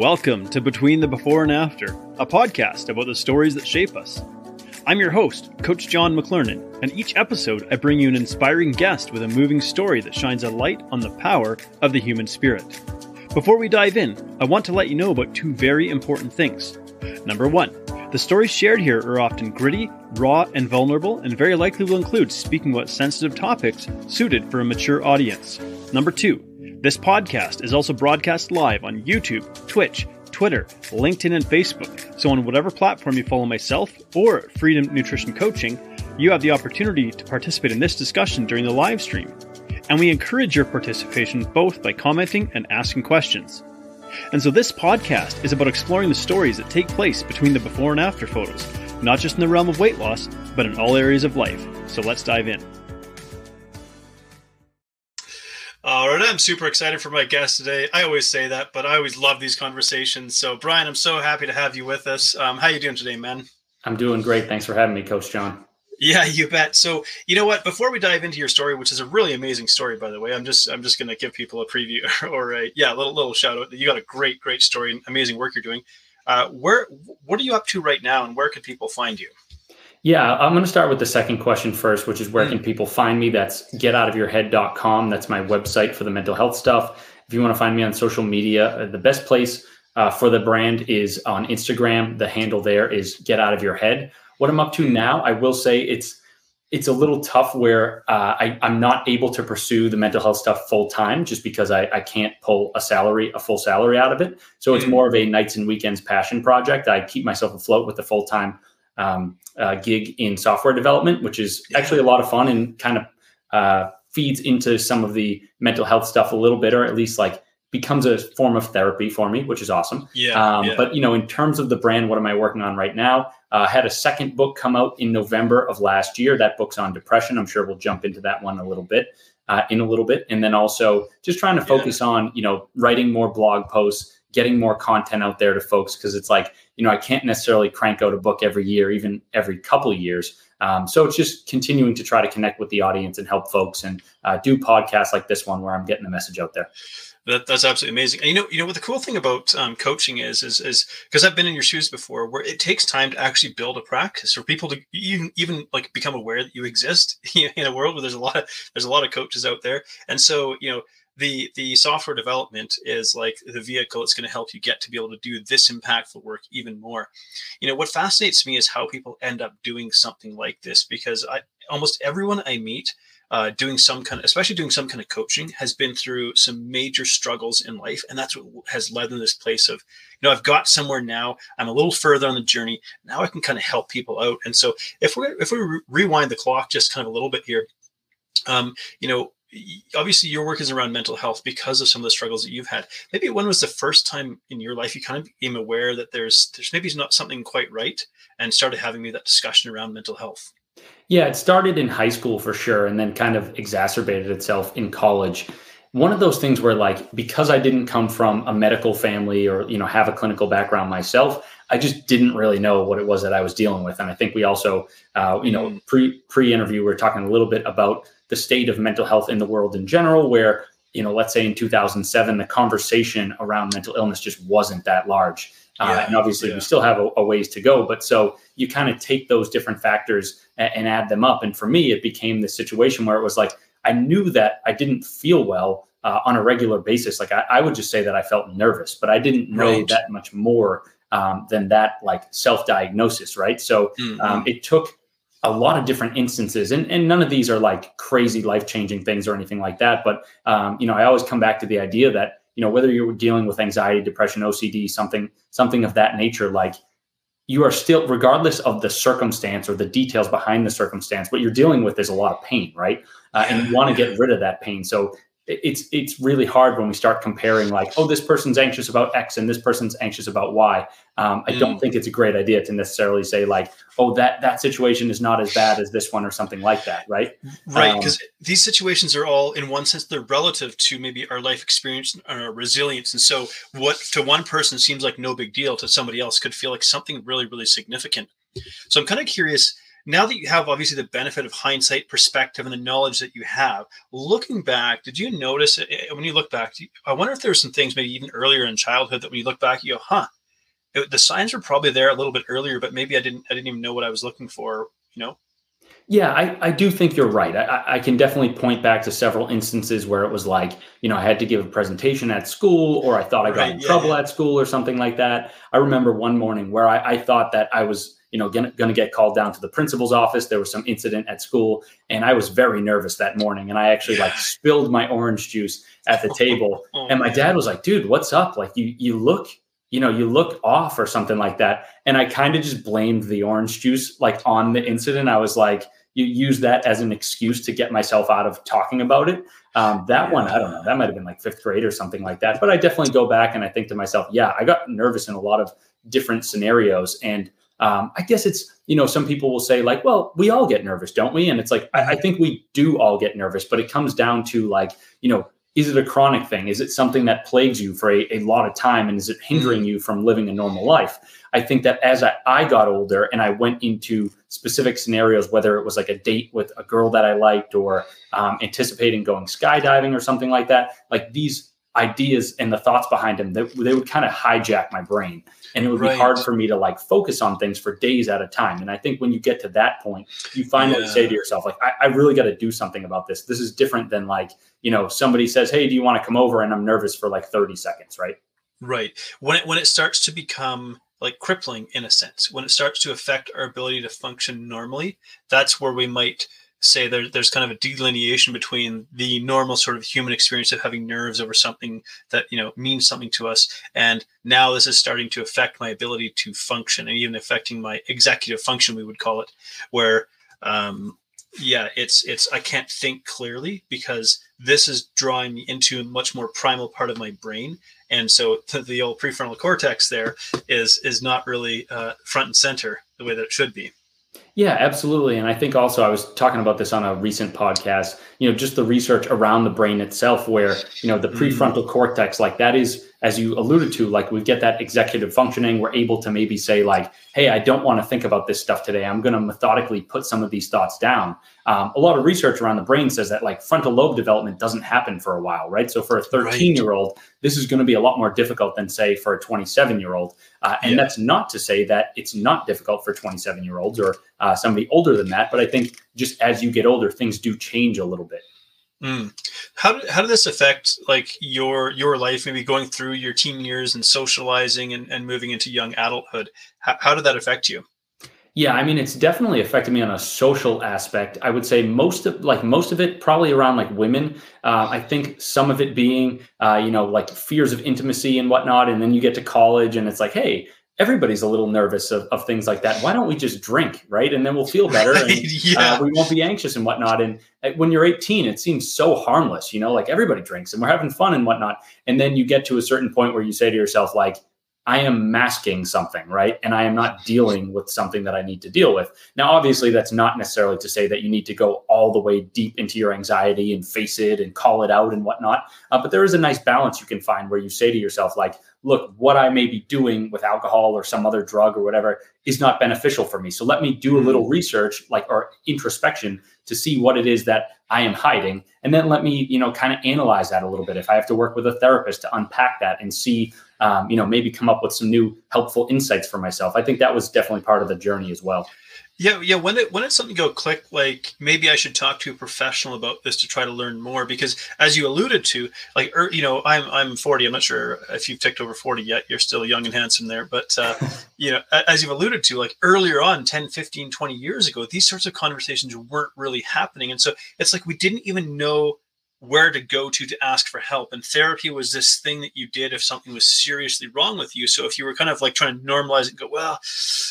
Welcome to Between the Before and After, a podcast about the stories that shape us. I'm your host, Coach John McClernand, and each episode I bring you an inspiring guest with a moving story that shines a light on the power of the human spirit. Before we dive in, I want to let you know about two very important things. Number one, the stories shared here are often gritty, raw, and vulnerable, and very likely will include speaking about sensitive topics suited for a mature audience. Number two, this podcast is also broadcast live on YouTube, Twitch, Twitter, LinkedIn, and Facebook. So, on whatever platform you follow myself or Freedom Nutrition Coaching, you have the opportunity to participate in this discussion during the live stream. And we encourage your participation both by commenting and asking questions. And so, this podcast is about exploring the stories that take place between the before and after photos, not just in the realm of weight loss, but in all areas of life. So, let's dive in. All right, I'm super excited for my guest today. I always say that, but I always love these conversations. So, Brian, I'm so happy to have you with us. Um, how you doing today, man? I'm doing great. Thanks for having me, Coach John. Yeah, you bet. So, you know what? Before we dive into your story, which is a really amazing story, by the way, I'm just I'm just going to give people a preview or a yeah, a little little shout out. You got a great great story and amazing work you're doing. Uh, where what are you up to right now, and where can people find you? Yeah, I'm going to start with the second question first, which is where mm. can people find me? That's getoutofyourhead.com. That's my website for the mental health stuff. If you want to find me on social media, uh, the best place uh, for the brand is on Instagram. The handle there is get out of your head. What I'm up to now, I will say it's it's a little tough where uh, I, am not able to pursue the mental health stuff full time just because I, I, can't pull a salary, a full salary out of it. So it's mm. more of a nights and weekends passion project. I keep myself afloat with the full time um, uh, gig in software development, which is actually a lot of fun and kind of uh, feeds into some of the mental health stuff a little bit, or at least like becomes a form of therapy for me, which is awesome. Yeah, um, yeah. But you know, in terms of the brand, what am I working on right now? Uh, had a second book come out in November of last year. That book's on depression. I'm sure we'll jump into that one a little bit. Uh, in a little bit, and then also just trying to focus yeah. on you know writing more blog posts, getting more content out there to folks because it's like you know i can't necessarily crank out a book every year even every couple years. Um, so it's just continuing to try to connect with the audience and help folks and uh, do podcasts like this one where i'm getting the message out there. That, that's absolutely amazing. And you know, you know what the cool thing about um, coaching is, is, is because I've been in your shoes before, where it takes time to actually build a practice for people to even, even like become aware that you exist in a world where there's a lot of there's a lot of coaches out there, and so you know the the software development is like the vehicle that's going to help you get to be able to do this impactful work even more. You know what fascinates me is how people end up doing something like this because i almost everyone i meet uh, doing some kind of especially doing some kind of coaching has been through some major struggles in life and that's what has led in this place of you know i've got somewhere now i'm a little further on the journey now i can kind of help people out. And so if we if we rewind the clock just kind of a little bit here um, you know obviously your work is around mental health because of some of the struggles that you've had. Maybe when was the first time in your life you kind of became aware that there's there's maybe not something quite right and started having that discussion around mental health? Yeah it started in high school for sure and then kind of exacerbated itself in college. One of those things where like because i didn't come from a medical family or you know have a clinical background myself i just didn't really know what it was that i was dealing with and i think we also uh, you know mm. pre pre interview we are talking a little bit about the state of mental health in the world in general, where, you know, let's say in 2007, the conversation around mental illness just wasn't that large. Uh, yeah, uh, and obviously, yeah. we still have a, a, ways to go. But so you kind of take those different factors and, and add them up. And for me, it became this situation where it was like, I knew that I didn't feel well uh, on a regular basis. Like I, I, would just say that I felt nervous, but I didn't know right. that much more um, than that, like self diagnosis, right? So mm-hmm. um, it took a lot of different instances and, and none of these are like crazy life-changing things or anything like that but um, you know i always come back to the idea that you know whether you're dealing with anxiety depression ocd something something of that nature like you are still regardless of the circumstance or the details behind the circumstance what you're dealing with is a lot of pain right uh, and you want to get rid of that pain so it's it's really hard when we start comparing like oh this person's anxious about x and this person's anxious about y. Um, i mm. don't think it's a great idea to necessarily say like oh that that situation is not as bad as this one or something like that right? Right because um, these situations are all in one sense they're relative to maybe our life experience and our resilience. And so what to one person seems like no big deal to somebody else could feel like something really really significant. So i'm kind of curious now that you have obviously the benefit of hindsight perspective and the knowledge that you have looking back did you notice eh, eh, when you look back i wonder if there were some things maybe even earlier in childhood that when you look back you go huh it, the signs were probably there a little bit earlier but maybe i didn't i didn't even know what i was looking for you know yeah, I, I do think you're right. I, I can definitely point back to several instances where it was like, you know, I had to give a presentation at school or I thought I got right, in yeah, trouble yeah. at school or something like that. I remember one morning where I, I thought that I was, you know, going to get called down to the principal's office. There was some incident at school and I was very nervous that morning. And I actually like spilled my orange juice at the table. oh, and my dad was like, dude, what's up? Like you, you look you know, you look off or something like that. And I kind of just blamed the orange juice like on the incident. I was like, you use that as an excuse to get myself out of talking about it. Um, that yeah. one, I don't know, that might have been like fifth grade or something like that. But I definitely go back and I think to myself, yeah, I got nervous in a lot of different scenarios. And um, I guess it's, you know, some people will say, like, well, we all get nervous, don't we? And it's like, I, I think we do all get nervous, but it comes down to like, you know, is it a chronic thing? Is it something that plagues you for a, a lot of time? And is it hindering mm. you from living a normal life? I think that as I, I got older and I went into specific scenarios, whether it was like a date with a girl that I liked or um, anticipating going skydiving or something like that, like these ideas and the thoughts behind them, they, they would kind of hijack my brain. And it would right. be hard for me to like focus on things for days at a time. And I think when you get to that point, you finally yeah. say to yourself, like, I, I really got to do something about this. This is different than like, you know, somebody says, Hey, do you want to come over? And I'm nervous for like 30 seconds, right? Right. When it when it starts to become like crippling in a sense, when it starts to affect our ability to function normally, that's where we might say there, there's kind of a delineation between the normal sort of human experience of having nerves over something that you know means something to us and now this is starting to affect my ability to function and even affecting my executive function we would call it where um, yeah it's it's i can't think clearly because this is drawing me into a much more primal part of my brain and so the old prefrontal cortex there is is not really uh, front and center the way that it should be yeah, absolutely. And I think also I was talking about this on a recent podcast, you know, just the research around the brain itself, where, you know, the mm. prefrontal cortex, like that is as you alluded to, like we get that executive functioning, we're able to maybe say, like, hey, I don't want to think about this stuff today. I'm going to methodically put some of these thoughts down. Um, a lot of research around the brain says that like frontal lobe development doesn't happen for a while, right? So for a 13 year old, this is going to be a lot more difficult than say for a 27 year old. Uh, and yeah. that's not to say that it's not difficult for 27 year olds or uh, somebody older than that. But I think just as you get older, things do change a little bit. Mm. How did how did this affect like your your life? Maybe going through your teen years and socializing and, and moving into young adulthood. How, how did that affect you? Yeah, I mean, it's definitely affected me on a social aspect. I would say most of like most of it probably around like women. Uh, I think some of it being, uh, you know, like fears of intimacy and whatnot. And then you get to college and it's like, hey, everybody's a little nervous of, of things like that. Why don't we just drink, right? And then we'll feel better and yeah. uh, we won't be anxious and whatnot. And uh, when you're 18, it seems so harmless, you know, like everybody drinks and we're having fun and whatnot. And then you get to a certain point where you say to yourself, like, I am masking something, right? And I am not dealing with something that I need to deal with. Now, obviously, that's not necessarily to say that you need to go all the way deep into your anxiety and face it and call it out and whatnot. Uh, but there is a nice balance you can find where you say to yourself, like, look, what I may be doing with alcohol or some other drug or whatever is not beneficial for me. So let me do a little mm. research, like or introspection, to see what it is that I am hiding, and then let me, you know, kind of analyze that a little bit. If I have to work with a therapist to unpack that and see, um, you know, maybe come up with some new helpful insights for myself. I think that was definitely part of the journey as well. Yeah, yeah. When it when did something go click? Like maybe I should talk to a professional about this to try to learn more. Because as you alluded to, like er, you know, I'm I'm 40. I'm not sure if you've ticked over 40 yet. You're still young and handsome there. But uh, you know, as you've alluded to, like earlier on, 10, 15, 20 years ago, these sorts of conversations weren't really happening, and so it's like we didn't even know where to go to to ask for help. And therapy was this thing that you did if something was seriously wrong with you. So if you were kind of like trying to normalize it and go, well,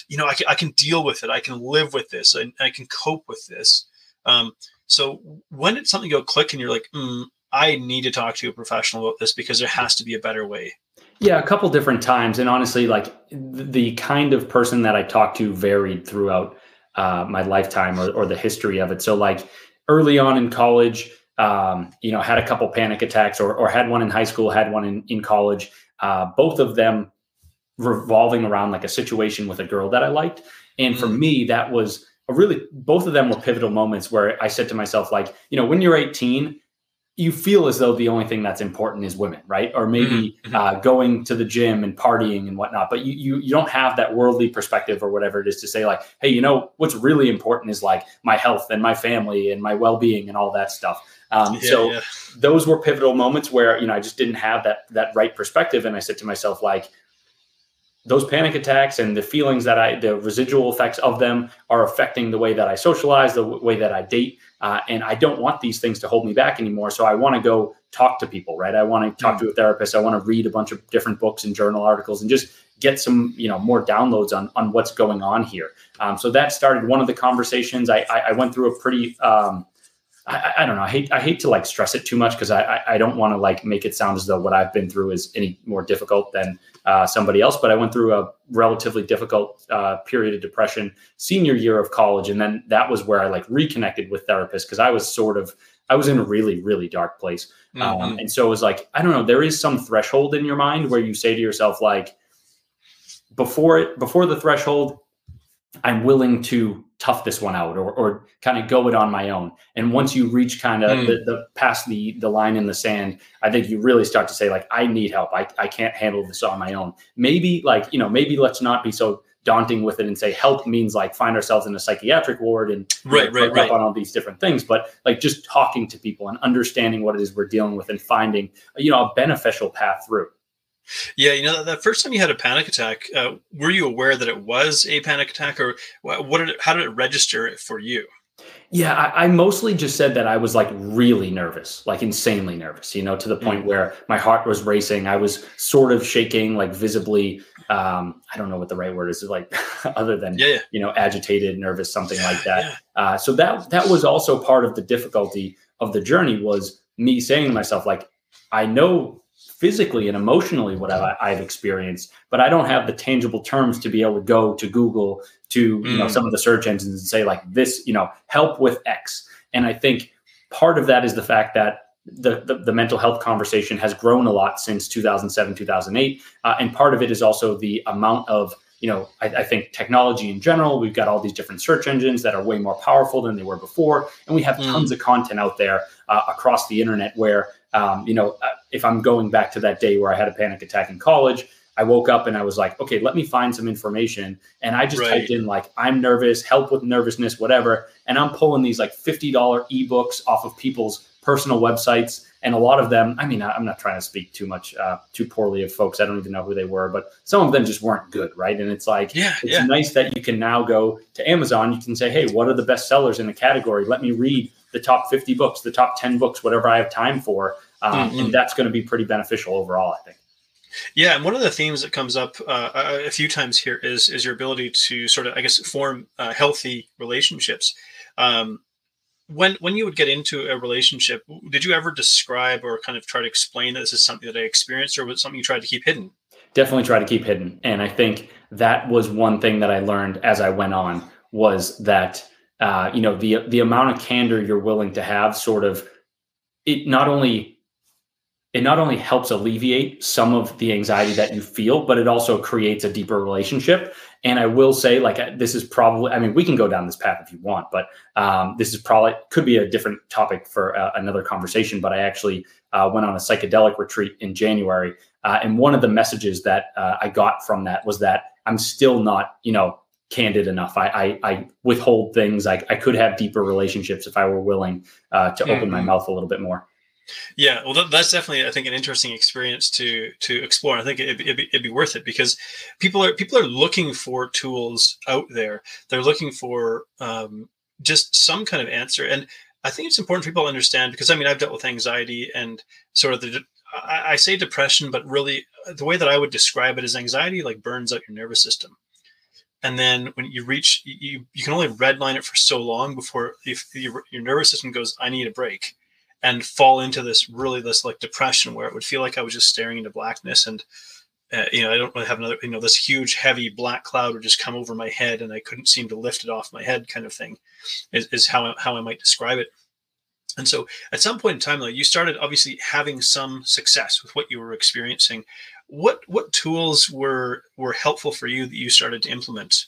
you know, I can, I can deal with it. I can live with this and I can cope with this. Um, so when did something go click and you're like, mm, I need to talk to a professional about this because there has to be a better way? Yeah, a couple different times. And honestly, like the kind of person that I talked to varied throughout uh, my lifetime or, or the history of it. So like early on in college, um, you know, had a couple panic attacks or, or had one in high school, had one in, in college, uh, both of them revolving around like a situation with a girl that I liked. And for mm. me, that was a really both of them were pivotal moments where I said to myself, like, you know, when you're 18, you feel as though the only thing that's important is women, right? Or maybe mm-hmm. mm-hmm. uh, going to the gym and partying and whatnot. But you, you you don't have that worldly perspective or whatever it is to say like, hey, you know, what's really important is like my health and my family and my well being and all that stuff. Um, yeah, so yeah. those were pivotal moments where you know I just didn't have that that right perspective, and I said to myself like, those panic attacks and the feelings that I, the residual effects of them are affecting the way that I socialize, the w- way that I date. Uh, and I don't want these things to hold me back anymore. So I want to go talk to people, right? I want to talk mm-hmm. to a therapist. I want to read a bunch of different books and journal articles and just get some, you know, more downloads on, on what's going on here. Um, so that started one of the conversations. I, I, I went through a pretty, um, I, I, don't know. I hate I hate to like stress it too much because I, I, I don't want to like make it sound as though what I've been through is any more difficult than uh, somebody else. But I went through a relatively difficult uh, period of depression senior year of college, and then that was where I like reconnected with therapists because I was sort of I was in a really really dark place, mm-hmm. um, and so it was like I don't know. There is some threshold in your mind where you say to yourself like before it before the threshold, I'm willing to tough this one out or, or kind of go it on my own. And once you reach kind of mm. the, the past the the line in the sand, I think you really start to say like, I need help. I, I can't handle this on my own. Maybe like, you know, maybe let's not be so daunting with it and say help means like find ourselves in a psychiatric ward and right, right, right. on all these different things. But like just talking to people and understanding what it is we're dealing with and finding, you know, a beneficial path through. Yeah, you know, that first time you had a panic attack, uh, were you aware that it was a panic attack, or what did it, how did it register for you? Yeah, I, I, mostly just said that I was like really nervous, like insanely nervous, you know, to the point mm-hmm. where my heart was racing. I was sort of shaking, like visibly. Um, I don't know what the right word is, like other than yeah, yeah. you know, agitated, nervous, something like that. Uh, so that that was also part of the difficulty of the journey was me saying to myself, like, I know physically and emotionally what I, have experienced, but I don't have the tangible terms to be able to go to Google to mm. you know mm. some of the search engines and say like this, you know, help with X. And I think part of that is the fact that the, the, the, mental health conversation has grown a lot since 2007 2008 uh, and part of it is also the amount of you know I, I, think technology in general we've got all these different search engines that are way more powerful than they were before and we have mm. tons of content out there uh, across the internet where um, you know, uh, if I'm going back to that day where I had a panic attack in college, I woke up and I was like, okay, let me find some information. And I just right. typed in like, I'm nervous, help with nervousness, whatever. And I'm pulling these like $50 ebooks off of people's personal websites. And a lot of them, I mean, I'm not trying to speak too much, uh, too poorly of folks. I don't even know who they were, but some of them just weren't good. Right. And it's like, yeah, it's yeah. nice that you can now go to Amazon. You can say, hey, what are the best sellers in the category? Let me read the top 50 books, the top 10 books, whatever I have time for. Um, mm-hmm. And that's going to be pretty beneficial overall, I think. Yeah, and one of the themes that comes up uh, a few times here is is your ability to sort of, I guess, form uh, healthy relationships. Um, when when you would get into a relationship, did you ever describe or kind of try to explain that this is something that I experienced, or was it something you tried to keep hidden? Definitely try to keep hidden, and I think that was one thing that I learned as I went on was that uh, you know the the amount of candor you're willing to have sort of it not only it not only helps alleviate some of the anxiety that you feel but it also creates a deeper relationship and i will say like this is probably i mean we can go down this path if you want but um, this is probably could be a different topic for uh, another conversation but i actually uh, went on a psychedelic retreat in january uh, and one of the messages that uh, i got from that was that i'm still not you know candid enough. I, I, I withhold things. I, I could have deeper relationships if I were willing uh, to mm-hmm. open my mm-hmm. mouth a little bit more. Yeah, well, that's definitely I think an interesting experience to to explore. I think it'd, it'd, be, it'd be worth it because people are people are looking for tools out there. They're looking for um, just some kind of answer, and I think it's important for people to understand because I mean I've dealt with anxiety and sort of the I, I say depression, but really the way that I would describe it is anxiety like burns out your nervous system and then when you reach you you can only redline it for so long before if your, your nervous system goes i need a break and fall into this really this like depression where it would feel like i was just staring into blackness and uh, you know i don't really have another you know this huge heavy black cloud would just come over my head and i couldn't seem to lift it off my head kind of thing is, is how, how i might describe it and so at some point in time though you started obviously having some success with what you were experiencing what what tools were were helpful for you that you started to implement?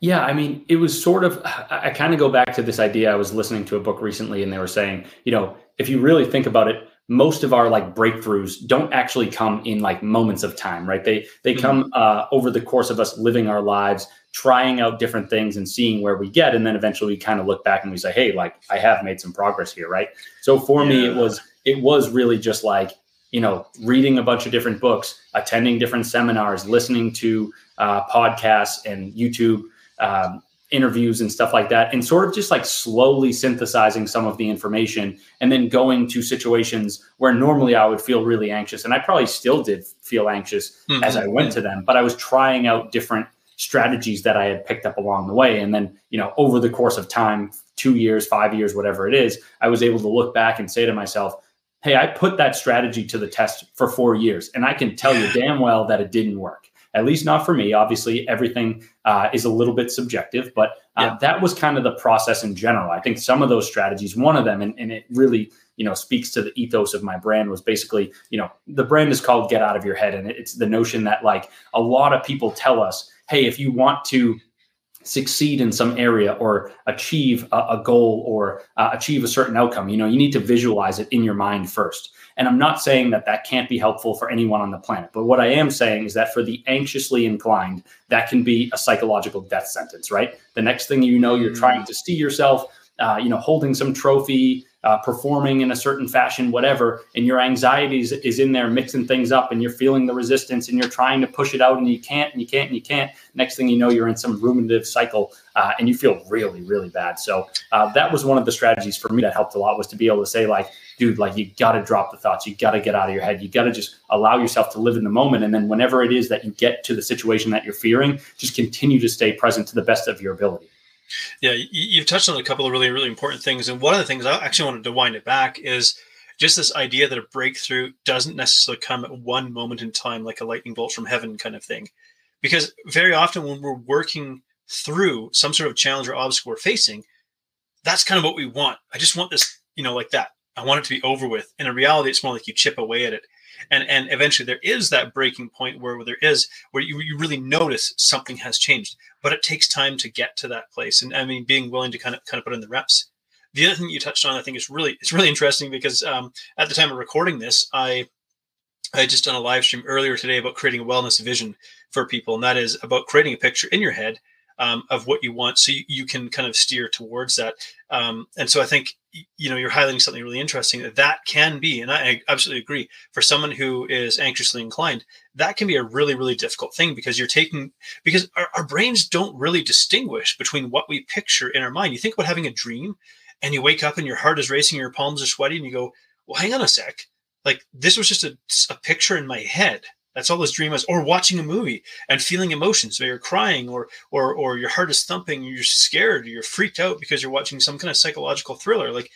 Yeah, I mean, it was sort of, I kind of go back to this idea. I was listening to a book recently and they were saying, you know, if you really think about it, most of our like breakthroughs don't actually come in like moments of time, right? They they mm-hmm. come uh, over the course of us living our lives, trying out different things and seeing where we get, and then eventually we kind of look back and we say, hey, like I have made some progress here, right? So for yeah. me, it was it was really just like you know reading a bunch of different books, attending different seminars, listening to uh, podcasts and YouTube. Um, interviews and stuff like that and sort of just like slowly synthesizing some of the information and then going to situations where normally I would feel really anxious and I probably still did feel anxious mm-hmm. as I went to them but I was trying out different strategies that I had picked up along the way and then you know over the course of time 2 years 5 years whatever it is I was able to look back and say to myself hey I put that strategy to the test for 4 years and I can tell you damn well that it didn't work at least not for me. Obviously, everything uh, is a little bit subjective, but uh, yeah. that was kind of the process in general. I think some of those strategies, one of them, and, and, it really you know speaks to the ethos of my brand was basically you know the brand is called Get Out of Your Head, and it's the notion that like a lot of people tell us, hey, if you want to succeed in some area or achieve a, a goal or uh, achieve a certain outcome you know you need to visualize it in your mind first and i'm not saying that that can't be helpful for anyone on the planet but what i am saying is that for the anxiously inclined that can be a psychological death sentence right the next thing you know you're trying mm. to see yourself uh, you know holding some trophy uh, performing in a certain fashion, whatever, and your anxiety is, is in there mixing things up and you're feeling the resistance and you're trying to push it out and you can't and you can't and you can't. Next thing you know, you're in some ruminative cycle uh, and you feel really, really bad. So uh, that was one of the strategies for me that helped a lot was to be able to say, like, dude, like you got to drop the thoughts. You got to get out of your head. You got to just allow yourself to live in the moment. And then whenever it is that you get to the situation that you're fearing, just continue to stay present to the best of your ability. Yeah, you've touched on a couple of really, really important things. And one of the things I actually wanted to wind it back is just this idea that a breakthrough doesn't necessarily come at one moment in time, like a lightning bolt from heaven kind of thing. Because very often when we're working through some sort of challenge or obstacle we're facing, that's kind of what we want. I just want this, you know, like that. I want it to be over with. And in reality, it's more like you chip away at it and and eventually there is that breaking point where, where there is where you, you really notice something has changed but it takes time to get to that place. And i mean being willing to kind of kind of put in the reps. The other thing you touched on i think is really it's really interesting because um, at the time of recording this i i just done a live stream earlier today about creating a wellness vision for people. And that is about creating a picture in your head um, of what you want. So you, you, can kind of steer towards that. Um, and so i think you know you're highlighting something really interesting that that can be and i absolutely agree for someone who is anxiously inclined that can be a really really difficult thing because you're taking because our, our brains don't really distinguish between what we picture in our mind. You think about having a dream and you wake up and your heart is racing your palms are sweaty and you go well hang on a sec. Like this was just a, a picture in my head that's all this dream is. Or watching a movie and feeling emotions, where you're crying, or or or your heart is thumping, you're scared, you're freaked out because you're watching some kind of psychological thriller. Like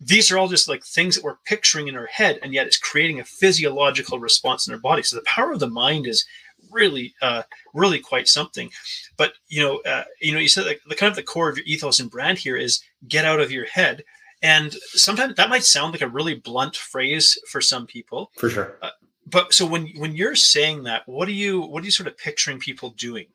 these are all just like things that we're picturing in our head, and yet it's creating a physiological response in our body. So the power of the mind is really, uh, really quite something. But you know, uh, you know, you said like the kind of the core of your ethos and brand here is get out of your head. And sometimes that might sound like a really blunt phrase for some people. For sure. Uh, but so when when you're saying that, what are you what are you sort of picturing people doing?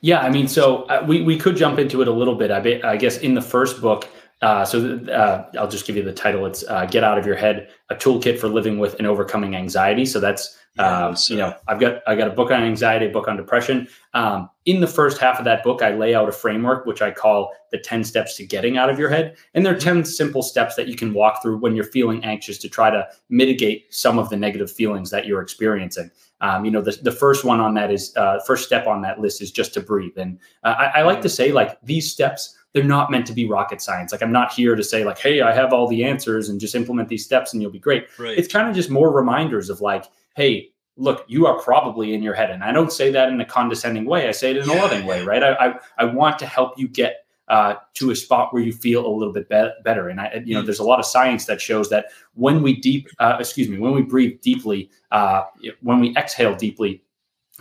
Yeah, I mean, so uh, we we could jump into it a little bit. I, be, I guess in the first book, uh, so uh, I'll just give you the title. It's uh, "Get Out of Your Head: A Toolkit for Living with and Overcoming Anxiety." So that's um, you know, I've got I got a book on anxiety, a book on depression. Um, in the first half of that book, I lay out a framework which I call the ten steps to getting out of your head, and there are ten simple steps that you can walk through when you're feeling anxious to try to mitigate some of the negative feelings that you're experiencing. Um, you know, the, the first one on that is uh, first step on that list is just to breathe, and uh, I, I like to say like these steps they're not meant to be rocket science. Like I'm not here to say like, hey, I have all the answers and just implement these steps and you'll be great. Right. It's kind of just more reminders of like, hey, look, you are probably in your head. And I don't say that in a condescending way. I say it in a loving way, right? I, I, I want to help you get uh, to a spot where you feel a little bit be- better. And I, you know, mm. there's a lot of science that shows that when we deep, uh, excuse me, when we breathe deeply, uh, when we exhale deeply,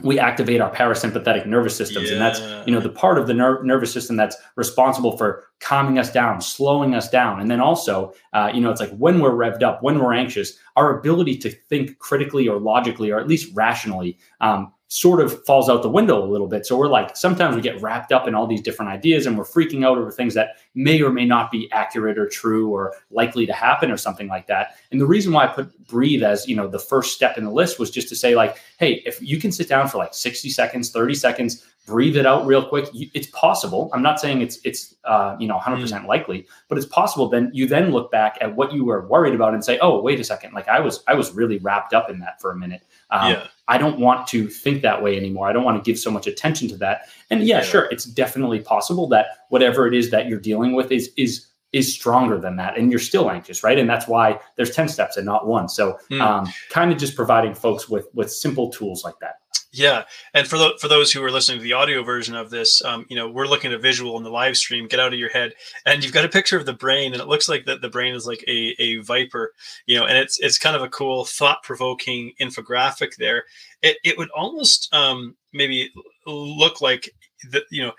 we activate our parasympathetic nervous systems yeah. and that's you know the part of the ner- nervous system that's responsible for calming us down slowing us down and then also uh, you know it's like when we're revved up when we're anxious our ability to think critically or logically or at least rationally um, sort of falls out the window a little bit. So we're like, sometimes we get wrapped up in all these different ideas and we're freaking out over things that may or may not be accurate or true or likely to happen or something like that. And the reason why I put breathe as, you know, the first step in the list was just to say like, hey, if you can sit down for like 60 seconds, 30 seconds, breathe it out real quick. It's possible. I'm not saying it's it's uh, you know 100 percent mm. likely, but it's possible. Then you then look back at what you were worried about and say, oh, wait a second, like I was I was really wrapped up in that for a minute. Um, yeah. I don't want to think that way anymore. I don't want to give so much attention to that. And yeah, sure, it's definitely possible that whatever it is that you're dealing with is is is stronger than that, and you're still anxious, right? And that's why there's ten steps and not one. So, mm. um, kind of just providing folks with with simple tools like that. Yeah, and for the, for those who are listening to the audio version of this, um, you know, we're looking at a visual in the live stream. Get out of your head, and you've got a picture of the brain, and it looks like that the brain is like a, a viper, you know, and it's it's kind of a cool, thought provoking infographic there. It it would almost um, maybe look like that, you know,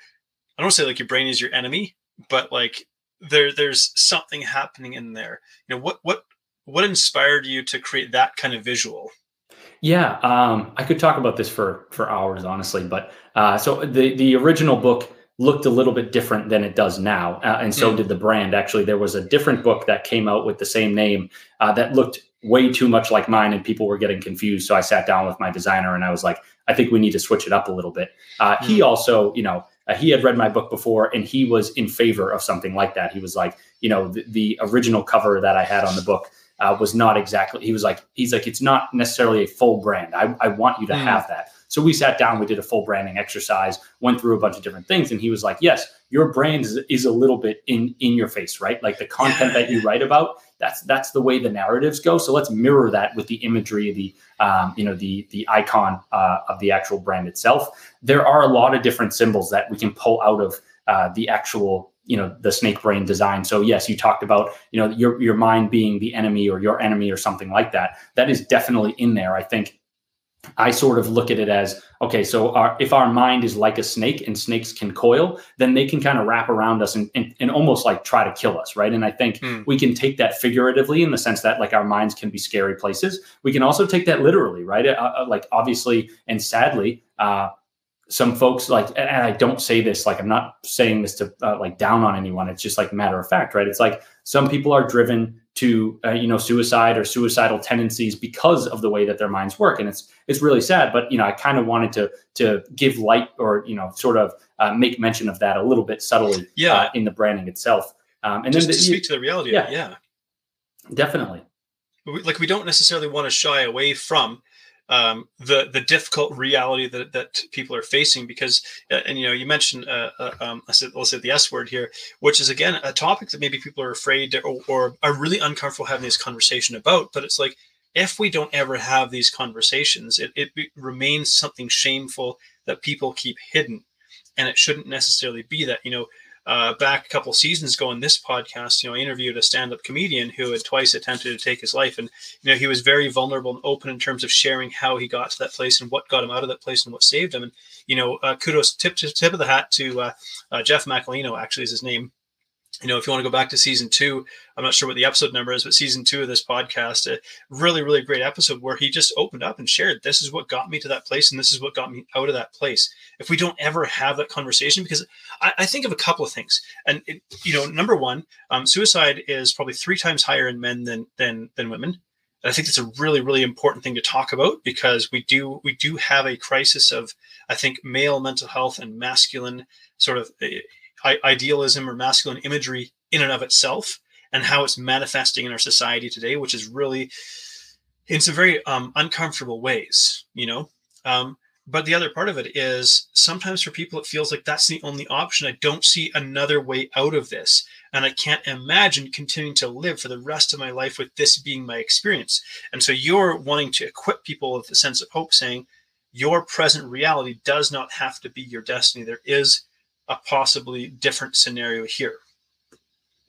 I don't say like your brain is your enemy, but like there there's something happening in there. You know, what what what inspired you to create that kind of visual? Yeah, um, I could talk about this for for hours, honestly. But uh, so the the original book looked a little bit different than it does now, uh, and so mm. did the brand. Actually, there was a different book that came out with the same name uh, that looked way too much like mine, and people were getting confused. So I sat down with my designer, and I was like, I think we need to switch it up a little bit. Mm. He also, you know. Uh, he had read my book before and he was in favor of something like that. He was like, you know, the, the original cover that I had on the book uh, was not exactly. He was like, he's like, it's not necessarily a full brand. I, I want you to mm. have that. So we sat down, we did a full branding exercise, went through a bunch of different things, and he was like, yes, your brand is, is a little bit in in your face, right? Like the content that you write about, that's that's the way the narratives go. So let's mirror that with the imagery, the um, you know the the icon uh, of the actual brand itself. There are a lot of different symbols that we can pull out of uh, the actual you know the snake brain design so yes you talked about you know your your mind being the enemy or your enemy or something like that that is definitely in there i think I sort of look at it as okay, so our, if our mind is like a snake and snakes can coil, then they can kind of wrap around us and, and, and almost like try to kill us, right? And I think mm. we can take that figuratively in the sense that like our minds can be scary places. We can also take that literally, right? Uh, uh like obviously and sadly, uh, some folks like and i don't say this like i'm not saying this to uh, like down on anyone. It's just like matter of fact right? It's like some people are driven to uh, you know suicide or suicidal tendencies because of the way that their minds work. And it's it's really sad but you know i kind of wanted to to give light or you know sort of uh, make mention of that a little bit subtly yeah. Uh, in the branding itself. Um, and just then the, to speak to the reality yeah, yeah. Definitely. Like we don't necessarily want to shy away from um, the the difficult reality that, that people are facing because uh, and you know you mentioned uh, uh, um, I said let's say the S word here which is again a topic that maybe people are afraid to, or, or are really uncomfortable having this conversation about but it's like if we don't ever have these conversations it, it remains something shameful that people keep hidden. And it shouldn't necessarily be that you know uh, back a couple seasons ago on this podcast, you know, I interviewed a stand-up comedian who had twice attempted to take his life, and you know, he was very vulnerable and open in terms of sharing how he got to that place and what got him out of that place and what saved him. And you know, uh, kudos, tip tip of the hat to uh, uh Jeff Macalino, actually is his name you know, if you want to go back to season two, I'm not sure what the episode number is, but season two of this podcast, a really, really great episode where he just opened up and shared, this is what got me to that place and this is what got me out of that place. If we don't ever have that conversation, because I, I think of a couple of things, and it, you know, number one, um, suicide is probably three times higher in men than than than women. And I think that's a really, really important thing to talk about because we do we do have a crisis of, I think, male mental health and masculine sort of eh, idealism or masculine imagery in and of itself and how it's manifesting in our society today, which is really in some very um, uncomfortable ways, you know. Um, but the other part of it is sometimes for people it feels like that's the only option. I don't see another way out of this, and I can't imagine continuing to live for the rest of my life with this being my experience. And so you're wanting to equip people with a sense of hope, saying your present reality does not have to be your destiny. There is a possibly different scenario here.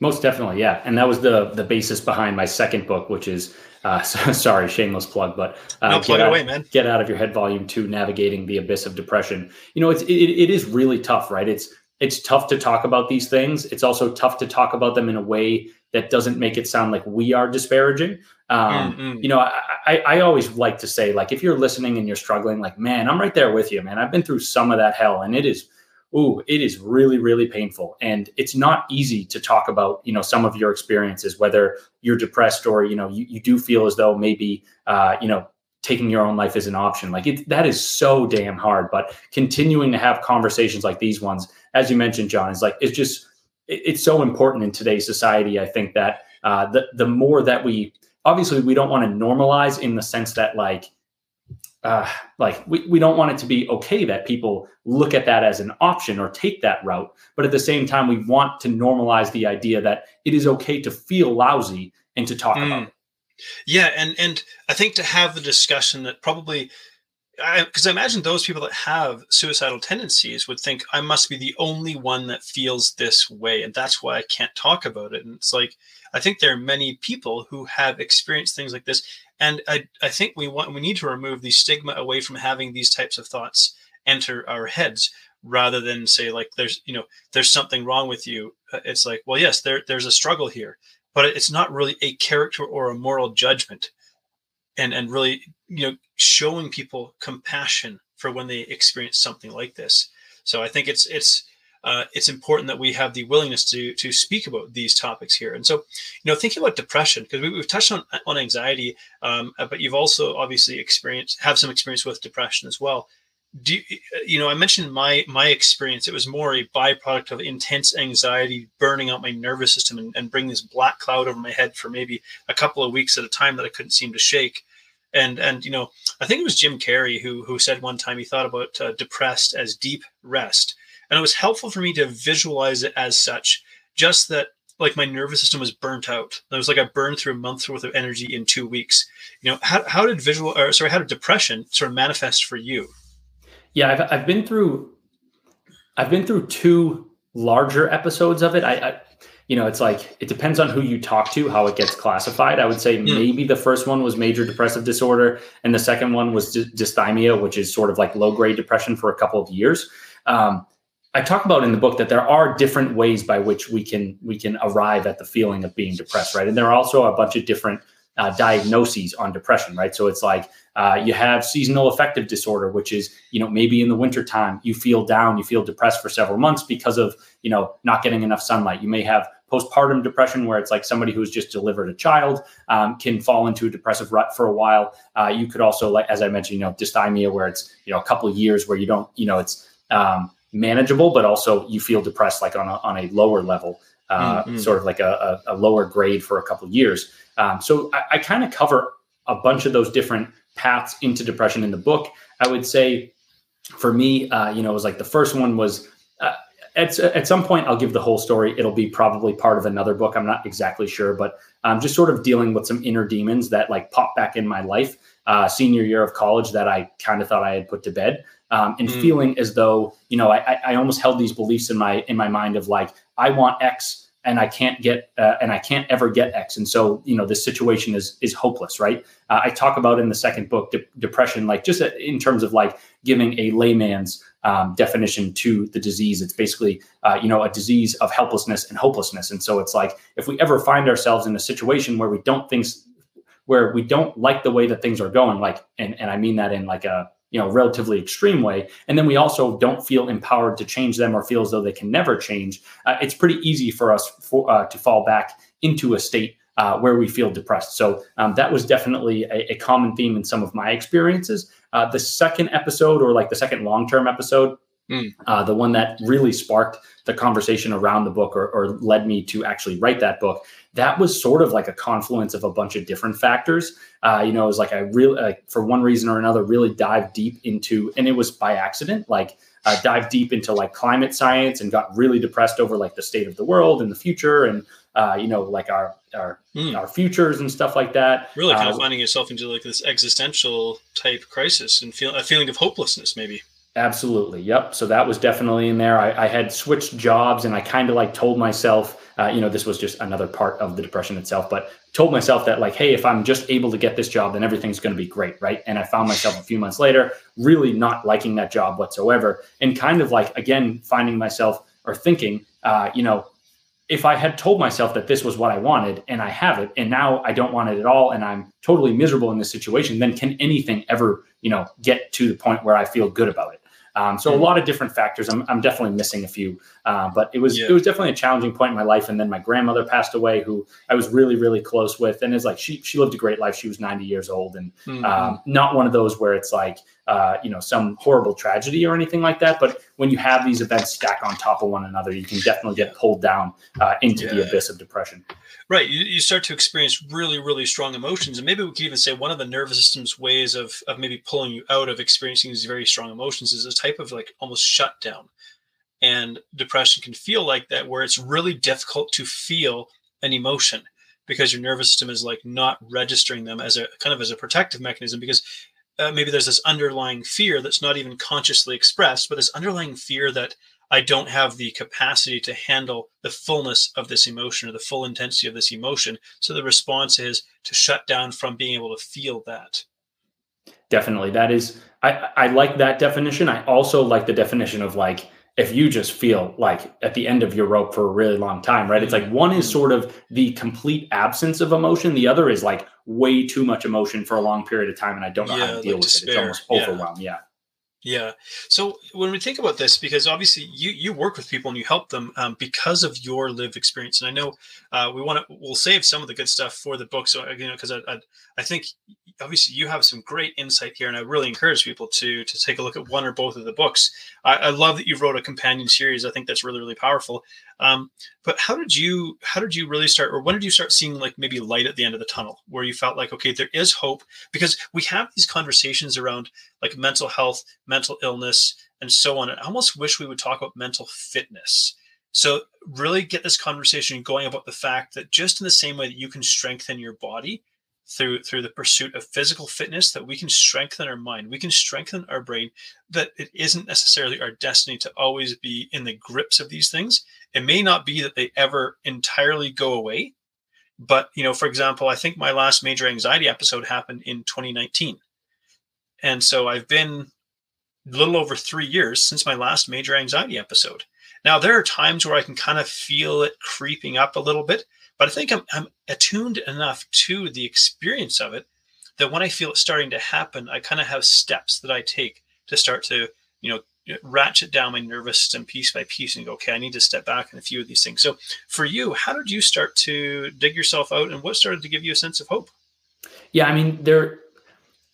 Most definitely, yeah, and that was the the basis behind my second book, which is uh, sorry, shameless plug, but uh, no, plug out, away, man. Get out of your head, volume two, navigating the abyss of depression. You know, it's it, it is really tough, right? It's it's tough to talk about these things. It's also tough to talk about them in a way that doesn't make it sound like we are disparaging. Um, mm-hmm. You know, I, I, I, always like to say, like, if you're listening and you're struggling, like, man, I'm right there with you, man. I've been through some of that hell, and it is, ooh, it is really, really painful, and it's not easy to talk about, you know, some of your experiences, whether you're depressed or you know you, you do feel as though maybe, uh, you know, taking your own life is an option. Like it, that is so damn hard. But continuing to have conversations like these ones, as you mentioned, John, is like it's just it, it's so important in today's society. I think that uh, the the more that we obviously we don't want to normalize in the sense that like uh, like we, we don't want it to be okay that people look at that as an option or take that route but at the same time we want to normalize the idea that it is okay to feel lousy and to talk mm. about it yeah and and i think to have the discussion that probably because I, I, imagine those people that have suicidal tendencies would think I must be the only one that feels this way, and that's why I can't talk about it. And it's like I think there are many people who have experienced things like this, and I, I think we want we need to remove the stigma away from having these types of thoughts enter our heads rather than say like there's you know there's something wrong with you. Uh, it's like well yes there there's a struggle here, but it's not really a character or a moral judgment, and and really you know showing people compassion for when they experience something like this. So I think it's it's uh, it's important that we have the willingness to to speak about these topics here. And so, you know, thinking about depression because we, have touched on on anxiety, um, uh, but you've also obviously experienced have some experience with depression as well. Do you, you know? I mentioned my my experience. It was more a byproduct of intense anxiety, burning out my nervous system, and, and bring this black cloud over my head for maybe a couple of weeks at a time that I couldn't seem to shake and and you know i think it was jim carrey who who said one time he thought about uh, depressed as deep rest and it was helpful for me to visualize it as such just that like my nervous system was burnt out it was like i burned through a month's worth of energy in two weeks you know how, how did visual or sorry how did depression sort of manifest for you yeah i've, I've been through i've been through two larger episodes of it I, I you know, it's like it depends on who you talk to, how it gets classified. I would say mm. maybe the first one was major depressive disorder, and the second one was dy- dysthymia, which is sort of like low grade depression for a couple of years. Um, I talk about in the book that there are different ways by which we can we can arrive at the feeling of being depressed, right? And there are also a bunch of different uh, diagnoses on depression, right? So it's like uh, you have seasonal affective disorder, which is, you know, maybe in the wintertime you feel down, you feel depressed for several months because of, you know, not getting enough sunlight. You may have postpartum depression, where it's like somebody who's just delivered a child um, can fall into a depressive rut for a while. Uh, you could also, like as I mentioned, you know, dysthymia, where it's, you know, a couple years where you don't, you know, it's um, manageable, but also you feel depressed like on a, on a lower level. Uh, mm-hmm. Sort of like a, a, a, lower grade for a couple of years. Um, so I, I kind of cover a bunch of those different paths into depression in the book. I would say for me, uh, you know, it was like the first one was uh, at, at some point I'll give the whole story. It'll be probably part of another book. I'm not exactly sure, but I'm just sort of dealing with some inner demons that like pop back in my life. Uh, senior year of college that I kind of thought I had put to bed, um, and mm. feeling as though you know I, I almost held these beliefs in my in my mind of like I want X and I can't get uh, and I can't ever get X, and so you know this situation is is hopeless, right? Uh, I talk about in the second book de- depression, like just in terms of like giving a layman's um, definition to the disease. It's basically uh, you know a disease of helplessness and hopelessness, and so it's like if we ever find ourselves in a situation where we don't think where we don't like the way that things are going, like and and I mean that in like a you know relatively extreme way and then we also don't feel empowered to change them or feel as though they can never change uh, it's pretty easy for us for, uh, to fall back into a state uh, where we feel depressed. So um, that was definitely a, a, common theme in some of my experiences. Uh, the second episode or like the second long-term episode Mm. Uh, the one that really sparked the conversation around the book or, or, led me to actually write that book that was sort of like a confluence of a bunch of different factors uh, you know it was like i really uh, for one reason or another really dive deep into and it was by accident like uh, dive deep into like climate science and got really depressed over like the state of the world and the future and uh, you know like our our mm. our futures and stuff like that really kind of uh, finding yourself into like this existential type crisis and feel a feeling of hopelessness maybe Absolutely. Yep. So that was definitely in there. I, I had switched jobs and I kind of like told myself, uh, you know, this was just another part of the depression itself, but told myself that like, hey, if I'm just able to get this job, then everything's going to be great. Right. And I found myself a few months later really not liking that job whatsoever. And kind of like, again, finding myself or thinking, uh, you know, if I had told myself that this was what I wanted and I have it and now I don't want it at all and I'm totally miserable in this situation, then can anything ever, you know, get to the point where I feel good about it? Um, so a lot of different factors. I'm, I'm definitely missing a few, uh, but it was yeah. it was definitely a challenging point in my life. And then my grandmother passed away, who I was really really close with, and it's like she she lived a great life. She was 90 years old, and mm-hmm. um, not one of those where it's like uh, you know some horrible tragedy or anything like that. But when you have these events stack on top of one another, you can definitely get pulled down uh, into yeah. the abyss of depression. Right. You, you start to experience really, really strong emotions. And maybe we could even say one of the nervous system's ways of, of maybe pulling you out of experiencing these very strong emotions is a type of like almost shutdown. And depression can feel like that, where it's really difficult to feel an emotion because your nervous system is like not registering them as a kind of as a protective mechanism because uh, maybe there's this underlying fear that's not even consciously expressed, but this underlying fear that I don't have the capacity to handle the fullness of this emotion or the full intensity of this emotion. So the response is to shut down from being able to feel that. Definitely. That is, I, I like that definition. I also like the definition of like, if you just feel like at the end of your rope for a really long time, right? It's like mm-hmm. one is sort of the complete absence of emotion. The other is like way too much emotion for a long period of time. And I don't know yeah, how to deal like with despair. it. It's almost overwhelmed. Yeah. yeah. Yeah. So when we think about this, because obviously you you work with people and you help them um, because of your live experience, and I know uh, we want to we'll save some of the good stuff for the book. So you know, because I, I, I think obviously you have some great insight here, and I really encourage people to to take a look at one or both of the books. I, I love that you wrote a companion series. I think that's really really powerful. Um, but how did you how did you really start, or when did you start seeing like maybe light at the end of the tunnel, where you felt like okay, there is hope? Because we have these conversations around like mental health, mental illness, and so on. I almost wish we would talk about mental fitness. So really get this conversation going about the fact that just in the same way that you can strengthen your body, through through the pursuit of physical fitness that we can strengthen our mind we can strengthen our brain that it isn't necessarily our destiny to always be in the grips of these things it may not be that they ever entirely go away but you know for example i think my last major anxiety episode happened in 2019 and so i've been a little over three years since my last major anxiety episode. Now there are times where i can kind of feel it creeping up a little bit but I think I'm, I'm attuned enough to the experience of it that when I feel it starting to happen, I kind of have steps that I take to start to, you know, ratchet down my nervous system piece by piece and go, okay, I need to step back in a few of these things. So for you, how did you start to dig yourself out and what started to give you a sense of hope? Yeah, I mean, there